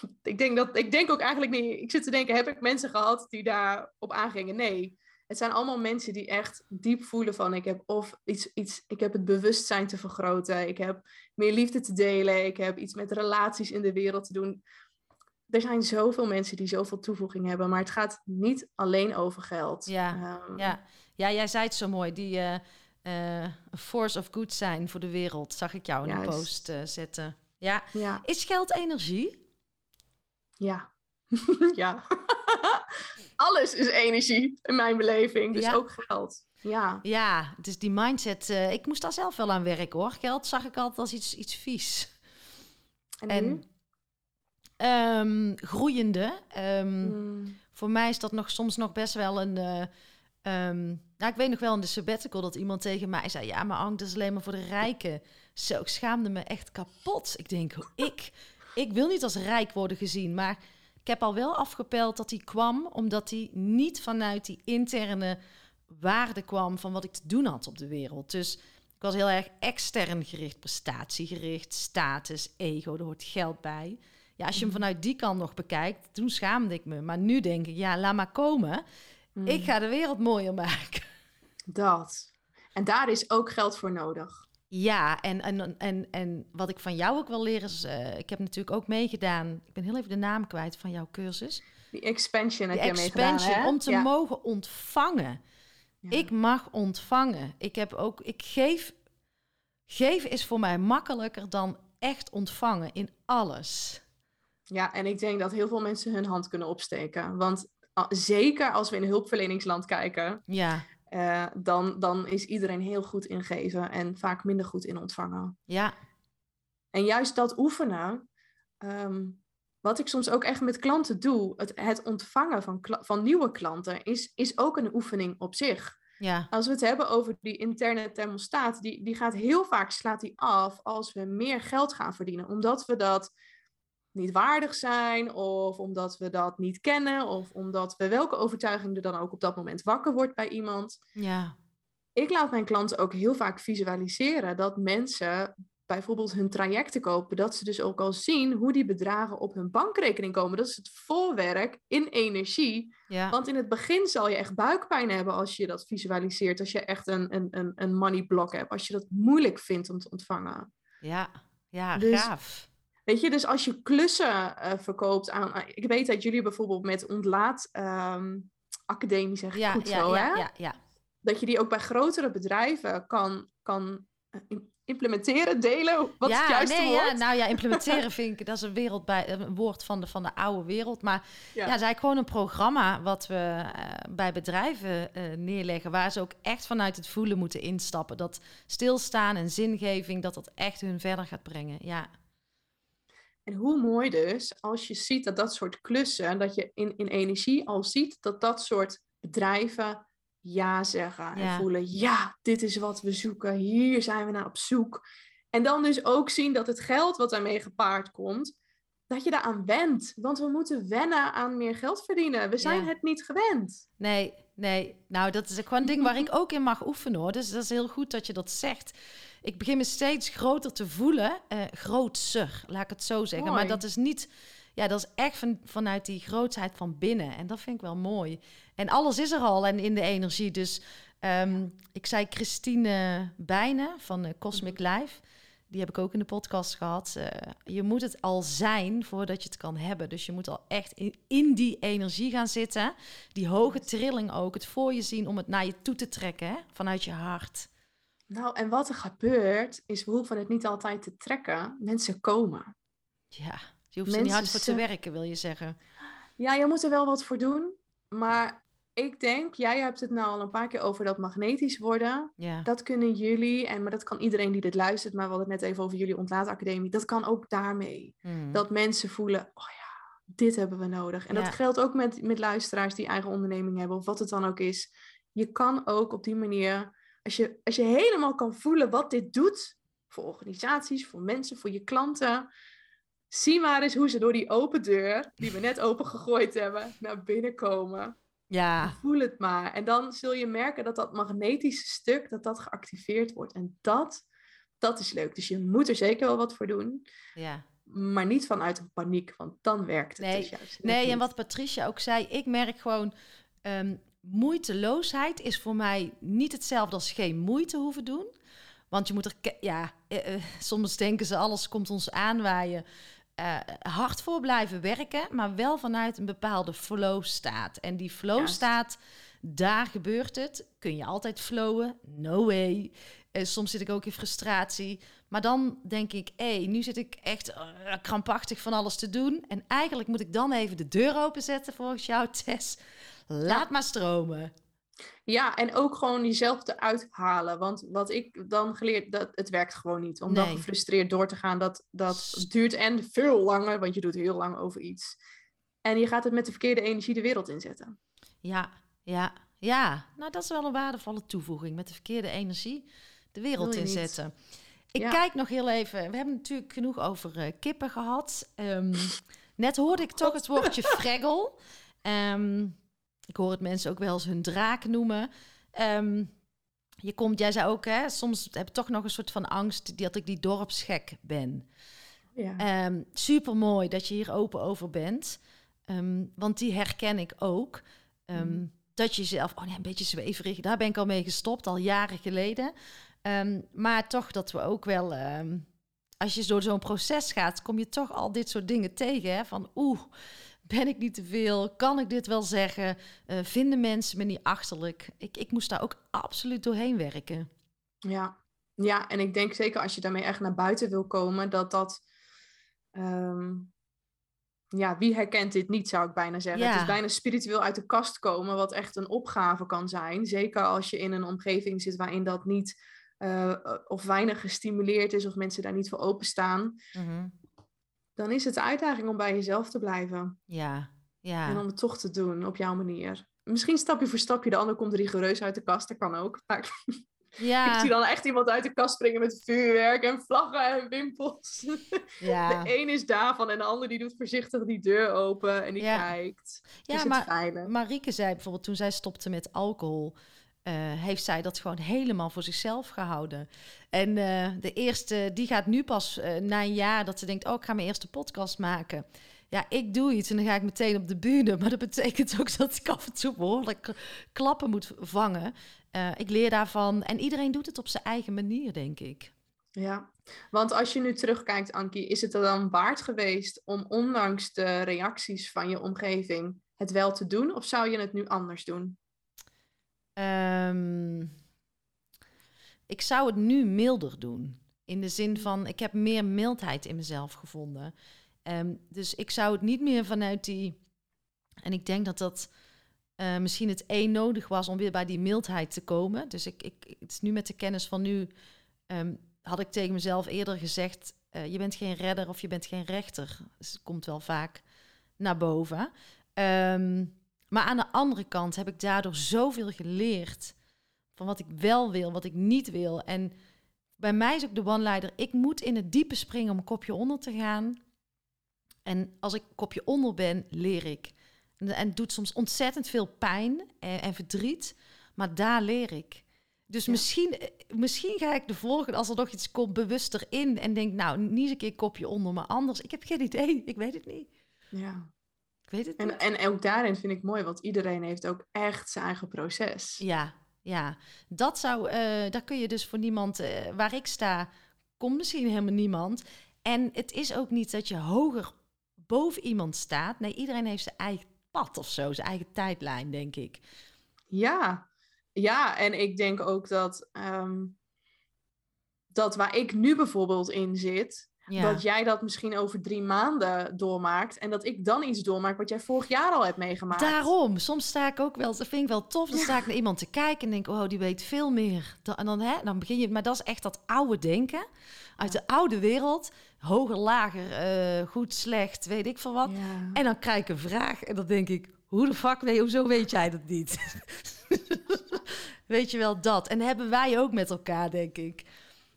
Ik denk, dat, ik denk ook eigenlijk niet. Ik zit te denken, heb ik mensen gehad die daarop aangingen? Nee. Het zijn allemaal mensen die echt diep voelen van ik heb of iets, iets, ik heb het bewustzijn te vergroten. Ik heb meer liefde te delen. Ik heb iets met relaties in de wereld te doen. Er zijn zoveel mensen die zoveel toevoeging hebben, maar het gaat niet alleen over geld. Ja, Ehm, ja. ja jij zei het zo mooi. Die eh, eh, force of good zijn voor de wereld, zag ik jou in een Juist. post eh, zetten. Ja, ja. is geld energie? Ja. ja. Alles is energie in mijn beleving, dus Ja. ook geld. Ja. Ja, het is die mindset. ik moest daar zelf wel aan werken hoor. Geld zag ik altijd als iets, iets vies. En, En ehm, groeiende. ehm, Hmm. Voor mij is dat nog soms nog best wel een. eh, ehm, nou, ik weet nog wel in de sabbatical dat iemand tegen mij zei: Ja, maar Ank, dat is alleen maar voor de rijken. Zo, ik schaamde me echt kapot. Ik denk, ik, ik wil niet als rijk worden gezien, maar ik heb al wel afgepeld dat hij kwam, omdat hij niet vanuit die interne waarde kwam van wat ik te doen had op de wereld. Dus ik was heel erg extern gericht, prestatiegericht, status, ego, er hoort geld bij. Ja, als je hem Mhm. vanuit die kant nog bekijkt, toen schaamde ik me. Maar nu denk ik, ja, laat maar komen. Mm. Ik ga de wereld mooier maken. Dat. En daar is ook geld voor nodig. Ja, en, en, en, en wat ik van jou ook wil leren is... eh, ik heb natuurlijk ook meegedaan... Ik ben heel even de naam kwijt van jouw cursus. Die expansion heb Die je hè? om te Ja. mogen ontvangen. Ja. Ik mag ontvangen. Ik heb ook... Ik geef... Geven is voor mij makkelijker dan echt ontvangen in alles. Ja, en ik denk dat heel veel mensen hun hand kunnen opsteken. Want zeker als we in een hulpverleningsland kijken, Ja, eh, dan, dan is iedereen heel goed in geven en vaak minder goed in ontvangen. ja, En juist dat oefenen, ehm, wat ik soms ook echt met klanten doe, het, het ontvangen van, van nieuwe klanten, is, is ook een oefening op zich. ja, Als we het hebben over die interne thermostaat, die, die gaat heel vaak slaat die af als we meer geld gaan verdienen. Omdat we dat niet waardig zijn, of omdat we dat niet kennen, of omdat we welke overtuiging er dan ook op dat moment wakker wordt bij iemand. ja, Ik laat mijn klanten ook heel vaak visualiseren dat mensen bijvoorbeeld hun trajecten kopen, dat ze dus ook al zien hoe die bedragen op hun bankrekening komen. Dat is het voorwerk in energie. ja. Want in het begin zal je echt buikpijn hebben als je dat visualiseert, als je echt een, een, een, een money block hebt, als je dat moeilijk vindt om te ontvangen. Ja, ja, Dus- gaaf. Weet je, dus als je klussen eh, verkoopt aan. ah, Ik weet dat jullie bijvoorbeeld met ontlaat ehm, academie zeg ik Ja, goed ja, zo, ja, hè? ja, ja. Dat je die ook bij grotere bedrijven kan, kan eh, im- implementeren, delen. Wat is het juiste nee, woord? Ja, nou ja, implementeren vind ik, dat is een, wereld bij, een woord van de, van de oude wereld. Maar ja, Ja. eigenlijk gewoon een programma wat we eh, bij bedrijven eh, neerleggen. Waar ze ook echt vanuit het voelen moeten instappen. Dat stilstaan en zingeving, dat dat echt hun verder gaat brengen. Ja, En hoe mooi dus als je ziet dat dat soort klussen, dat je in, in energie al ziet dat dat soort bedrijven ja zeggen en Ja. voelen, ja, dit is wat we zoeken, hier zijn we naar op zoek. En dan dus ook zien dat het geld wat daarmee gepaard komt, dat je daaraan went. Want we moeten wennen aan meer geld verdienen. We zijn Ja. het niet gewend. nee, nee. Nou, dat is gewoon een ding waar ik ook in mag oefenen hoor. Dus dat is heel goed dat je dat zegt. Ik begin me steeds groter te voelen. eh grootser, laat ik het zo zeggen. Maar dat is niet... Ja, dat is echt van, vanuit die grootheid van binnen. En dat vind ik wel mooi. En alles is er al en in de energie. Dus ehm, ik zei Christine Bijnen van eh, Cosmic Life. Die heb ik ook in de podcast gehad. Eh, je moet het al zijn voordat je het kan hebben. Dus je moet al echt in, in die energie gaan zitten. Die hoge trilling ook. Het voor je zien om het naar je toe te trekken. Hè? Vanuit je hart. Nou, en wat er gebeurt, is we hoeven het niet altijd te trekken. Mensen komen. Ja, je hoeft er niet hard voor te werken, wil je zeggen. Ja, je moet er wel wat voor doen. Maar ik denk, jij hebt het nou al een paar keer over dat magnetisch worden. Ja, Dat kunnen jullie, en maar dat kan iedereen die dit luistert, maar we hadden het net even over jullie ontlaatacademie. Dat kan ook daarmee. Mm. Dat mensen voelen, oh ja, dit hebben we nodig. En Ja. dat geldt ook met, met luisteraars die eigen onderneming hebben, of wat het dan ook is. Je kan ook op die manier, als je, als je helemaal kan voelen wat dit doet, voor organisaties, voor mensen, voor je klanten. Zie maar eens hoe ze door die open deur, die we net open gegooid hebben, naar binnen komen. Ja, Voel het maar. En dan zul je merken dat dat magnetische stuk, dat dat geactiveerd wordt. En dat, dat is leuk. Dus je moet er zeker wel wat voor doen. ja. Maar niet vanuit een paniek, want dan werkt het Nee, dus juist Nee, en wat Patricia ook zei, ik merk gewoon, ehm, moeiteloosheid is voor mij niet hetzelfde als geen moeite hoeven doen. Want je moet er, ja, eh, eh, soms denken ze alles komt ons aanwaaien. Eh, hard voor blijven werken, maar wel vanuit een bepaalde flow staat. En die flow Juist. staat, daar gebeurt het. Kun je altijd flowen? No way. Eh, soms zit ik ook in frustratie. Maar dan denk ik, hé, nu zit ik echt eh, krampachtig van alles te doen. En eigenlijk moet ik dan even de deur openzetten volgens jou, Tess. Laat Ja. maar stromen. Ja, en ook gewoon jezelf eruit halen. Want wat ik dan geleerd, dat het werkt gewoon niet. Om dan Nee. gefrustreerd door te gaan, dat, dat duurt en veel langer, want je doet heel lang over iets. En je gaat het met de verkeerde energie de wereld inzetten. Ja, ja, ja. Nou, dat is wel een waardevolle toevoeging. Met de verkeerde energie de wereld niet. inzetten. Ik Ja. kijk nog heel even. We hebben natuurlijk genoeg over eh, kippen gehad. Ehm, Net hoorde ik toch het woordje freggel. Ehm, ik hoor het mensen ook wel eens hun draak noemen. Ehm, je komt, jij zei ook, hè, soms heb ik toch nog een soort van angst dat ik die dorpsgek ben. Ja. Um, Super mooi dat je hier open over bent. want die herken ik ook. Mm. Dat je zelf, oh nee, een beetje zweverig, daar ben ik al mee gestopt, al jaren geleden. maar toch dat we ook wel als je door zo'n proces gaat, kom je toch al dit soort dingen tegen. Hè? Van oeh, ben ik niet te veel? Kan ik dit wel zeggen? Uh, vinden mensen me niet achterlijk? Ik, ik moest daar ook absoluut doorheen werken. Ja. ja, en ik denk zeker als je daarmee echt naar buiten wil komen, dat dat. Ehm, ja, wie herkent dit niet, zou ik bijna zeggen. Ja. Het is bijna spiritueel uit de kast komen, wat echt een opgave kan zijn. Zeker als je in een omgeving zit waarin dat niet uh, of weinig gestimuleerd is of mensen daar niet voor openstaan, mm dan is het de uitdaging om bij jezelf te blijven. Ja, ja. En om het toch te doen op jouw manier. Misschien stapje voor stapje, de ander komt rigoureus uit de kast, dat kan ook. Ja. Ik zie dan echt iemand uit de kast springen met vuurwerk en vlaggen en wimpels. Ja. De een is daarvan en de ander die doet voorzichtig die deur open en die kijkt. Ja, maar Marieke zei bijvoorbeeld toen zij stopte met alcohol uh, heeft zij dat gewoon helemaal voor zichzelf gehouden. En uh, de eerste, die gaat nu pas uh, na een jaar dat ze denkt: Oh, ik ga mijn eerste podcast maken. Ja, ik doe iets en dan ga ik meteen op de bühne. Maar dat betekent ook dat ik af en toe behoorlijk klappen moet vangen. ik leer daarvan en iedereen doet het op zijn eigen manier, denk ik. Ja, want als je nu terugkijkt, Ankie, is het er dan waard geweest om ondanks de reacties van je omgeving het wel te doen? Of zou je het nu anders doen? Um, ik zou het nu milder doen. In de zin van, ik heb meer mildheid in mezelf gevonden. Um, dus ik zou het niet meer vanuit die... En ik denk dat dat uh, misschien het één nodig was om weer bij die mildheid te komen. Dus ik, ik, het is nu met de kennis van nu... Um, had ik tegen mezelf eerder gezegd... Uh, je bent geen redder of je bent geen rechter. Dus het komt wel vaak naar boven. Maar aan de andere kant heb ik daardoor zoveel geleerd van wat ik wel wil, wat ik niet wil. En bij mij is ook de one-leider, ik moet in het diepe springen om een kopje onder te gaan. En als ik een kopje onder ben, leer ik. En, en het doet soms ontzettend veel pijn en, en, verdriet, maar daar leer ik. Dus misschien, misschien ga ik de volgende, als er nog iets komt, bewuster in en denk, nou, niet eens een keer kopje onder, maar anders. Ik heb geen idee, ik weet het niet. Ja. Ik weet het en, niet. En ook daarin vind ik mooi, want iedereen heeft ook echt zijn eigen proces. Ja, ja. Dat zou, uh, daar kun je dus voor niemand, uh, waar ik sta, komt misschien helemaal niemand. En het is ook niet dat je hoger boven iemand staat. Nee, iedereen heeft zijn eigen pad of zo, zijn eigen tijdlijn, denk ik. Ja, ja. En ik denk ook dat, um, dat waar ik nu bijvoorbeeld in zit, dat jij dat misschien over drie maanden doormaakt. En dat ik dan iets doormaak wat jij vorig jaar al hebt meegemaakt. Daarom. Soms sta ik ook wel, dat vind ik wel tof. Dan sta ik naar iemand te kijken en denk, oh, die weet veel meer. En dan, hè, dan begin je, maar dat is echt dat oude denken. Uit de oude wereld. Hoger, lager, uh, goed, slecht, weet ik veel wat. En dan krijg ik een vraag en dan denk ik, hoe de fuck, nee, hoezo weet jij dat niet? weet je wel dat? En hebben wij ook met elkaar, denk ik.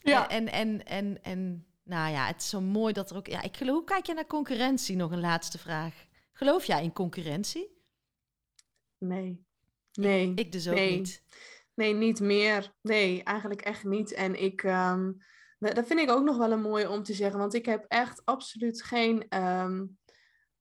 Ja. En, en, en, en nou ja, het is zo mooi dat er ook. Ja, ik geloof. Hoe kijk je naar concurrentie? Nog een laatste vraag. Geloof jij in concurrentie? Nee. Nee. Ik, dus ook niet. Nee, niet meer. Nee, eigenlijk echt niet. En ik. Um, dat vind ik ook nog wel een mooie om te zeggen. Want ik heb echt absoluut geen. Um,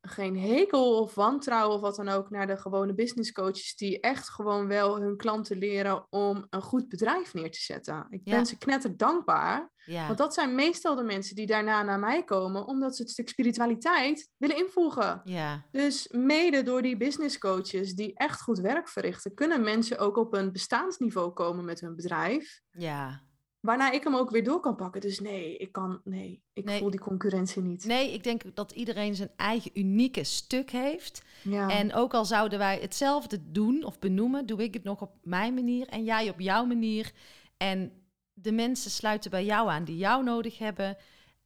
geen hekel of wantrouwen of wat dan ook naar de gewone business coaches die echt gewoon wel hun klanten leren om een goed bedrijf neer te zetten. Ik ben ze knetter dankbaar. Want dat zijn meestal de mensen die daarna naar mij komen omdat ze het stuk spiritualiteit willen invoegen. Ja. Dus mede door die business coaches die echt goed werk verrichten, kunnen mensen ook op een bestaansniveau komen met hun bedrijf. Ja. Waarna ik hem ook weer door kan pakken. Dus nee, ik kan, nee, ik voel die concurrentie niet. Nee, ik denk dat iedereen zijn eigen unieke stuk heeft. Ja. En ook al zouden wij hetzelfde doen of benoemen, doe ik het nog op mijn manier en jij op jouw manier. En de mensen sluiten bij jou aan die jou nodig hebben.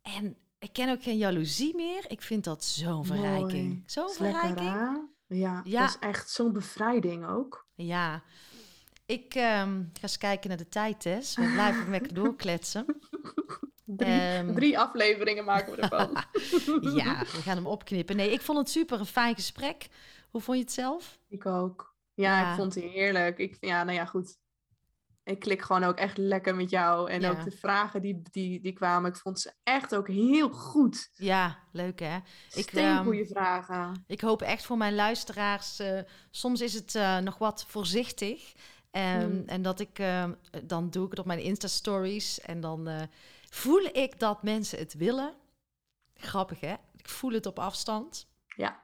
En ik ken ook geen jaloezie meer. Ik vind dat zo'n verrijking. Zo'n verrijking. Ja, ja, dat is echt zo'n bevrijding ook. Ja, ik um, ga eens kijken naar de tijd, Tess. We blijven lekker doorkletsen. Drie, Ehm. drie afleveringen maken we ervan. ja, we gaan hem opknippen. Nee, ik vond het super een fijn gesprek. Hoe vond je het zelf? Ik ook. Ja, Ja. ik vond het heerlijk. Ik, ja, nou ja, goed. Ik klik gewoon ook echt lekker met jou. En Ja. ook de vragen die, die, die kwamen, ik vond ze echt ook heel goed. Ja, leuk hè? Ik, Steengoeie vragen. Ik hoop echt voor mijn luisteraars. eh, soms is het eh, nog wat voorzichtig. Ehm, Hmm. En dat ik, ehm, dan doe ik het op mijn Insta-stories. En dan eh, voel ik dat mensen het willen. Grappig hè? Ik voel het op afstand. Ja.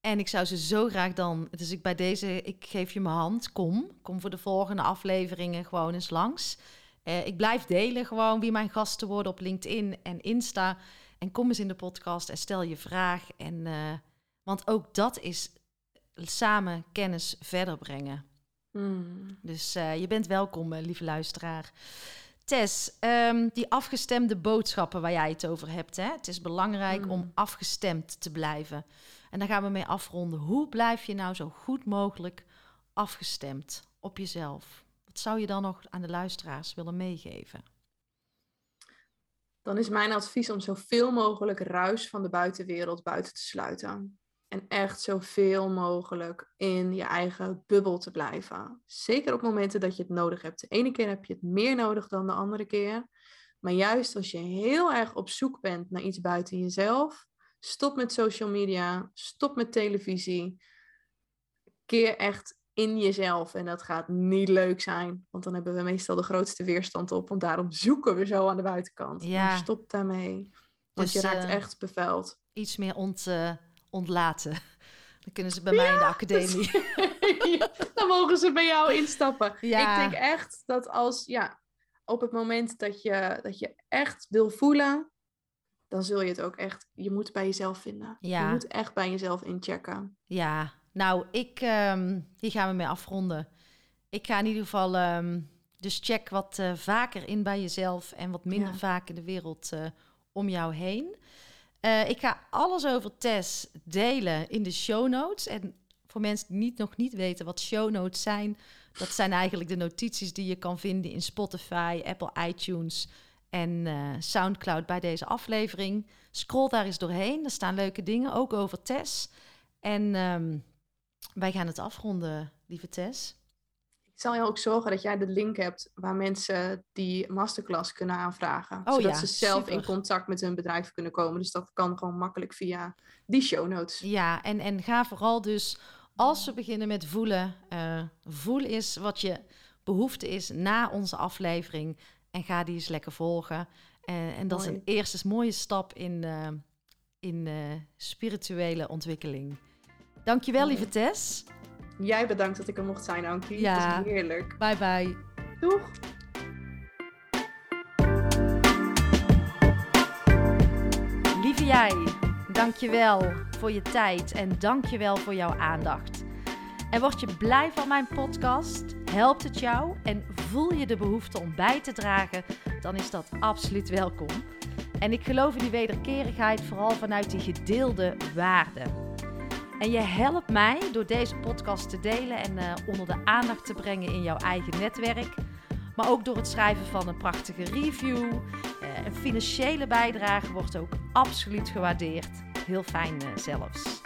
En ik zou ze zo graag dan. Dus ik bij deze, ik geef je mijn hand. Kom. Kom voor de volgende afleveringen gewoon eens langs. Eh, ik blijf delen gewoon wie mijn gasten worden op LinkedIn en Insta. En kom eens in de podcast en stel je vraag. En, eh, want ook dat is samen kennis verder brengen. Hmm. Dus eh, je bent welkom, eh, lieve luisteraar. Tess, ehm, die afgestemde boodschappen waar jij het over hebt. Hè? Het is belangrijk Mm. om afgestemd te blijven. En daar gaan we mee afronden. Hoe blijf je nou zo goed mogelijk afgestemd op jezelf? Wat zou je dan nog aan de luisteraars willen meegeven? Dan is mijn advies om zoveel mogelijk ruis van de buitenwereld buiten te sluiten. En echt zoveel mogelijk in je eigen bubbel te blijven. Zeker op momenten dat je het nodig hebt. De ene keer heb je het meer nodig dan de andere keer. Maar juist als je heel erg op zoek bent naar iets buiten jezelf, stop met social media, stop met televisie. Keer echt in jezelf. En dat gaat niet leuk zijn, want dan hebben we meestal de grootste weerstand op. Want daarom zoeken we zo aan de buitenkant. Ja. Maar stop daarmee. Want Dus, je raakt eh, echt bevuild. Iets meer ont, eh, ontlaten. Dan kunnen ze bij mij in de academie. dan mogen ze bij jou instappen. Ja. Ik denk echt dat als, ja, op het moment dat je, dat je echt wil voelen, dan zul je het ook echt, je moet bij jezelf vinden. Ja. Je moet echt bij jezelf inchecken. Ja, nou, ik, ehm, hier gaan we mee afronden. Ik ga in ieder geval, ehm, dus check wat eh, vaker in bij jezelf en wat minder vaak in de wereld eh, om jou heen. Eh, ik ga alles over Tess delen in de show notes. En voor mensen die niet, nog niet weten wat show notes zijn, dat zijn eigenlijk de notities die je kan vinden in Spotify, Apple iTunes en eh, SoundCloud bij deze aflevering. Scroll daar eens doorheen. Er staan leuke dingen, ook over Tess. En ehm, wij gaan het afronden, lieve Tess. Ik zal je ook zorgen dat jij de link hebt waar mensen die masterclass kunnen aanvragen. Oh zodat ja, ze zelf in contact met hun bedrijf kunnen komen. Dus dat kan gewoon makkelijk via die show notes. Ja, en, en ga vooral dus, als we beginnen met voelen, eh, voel eens wat je behoefte is na onze aflevering. En ga die eens lekker volgen. Eh, en dat is een eerste mooie stap in, eh, in spirituele ontwikkeling. Dankjewel, Mooi. lieve Tess. Jij bedankt dat ik er mocht zijn, Ankie. Ja. Het is heerlijk. Bye bye. Doeg! Lieve jij, dankjewel voor je tijd en dankjewel voor jouw aandacht. En word je blij van mijn podcast? Helpt het jou en voel je de behoefte om bij te dragen? Dan is dat absoluut welkom. En ik geloof in die wederkerigheid vooral vanuit die gedeelde waarden. En je helpt mij door deze podcast te delen en eh, onder de aandacht te brengen in jouw eigen netwerk. Maar ook door het schrijven van een prachtige review. Eh, een financiële bijdrage wordt ook absoluut gewaardeerd. Heel fijn eh, zelfs.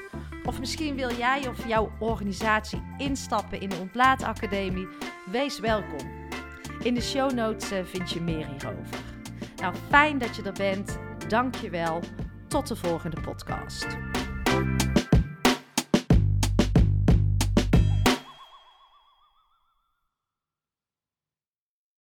Of misschien wil jij of jouw organisatie instappen in de Ontlaatacademie? Wees welkom. In de show notes vind je meer hierover. Nou, fijn dat je er bent. Dank je wel. Tot de volgende podcast.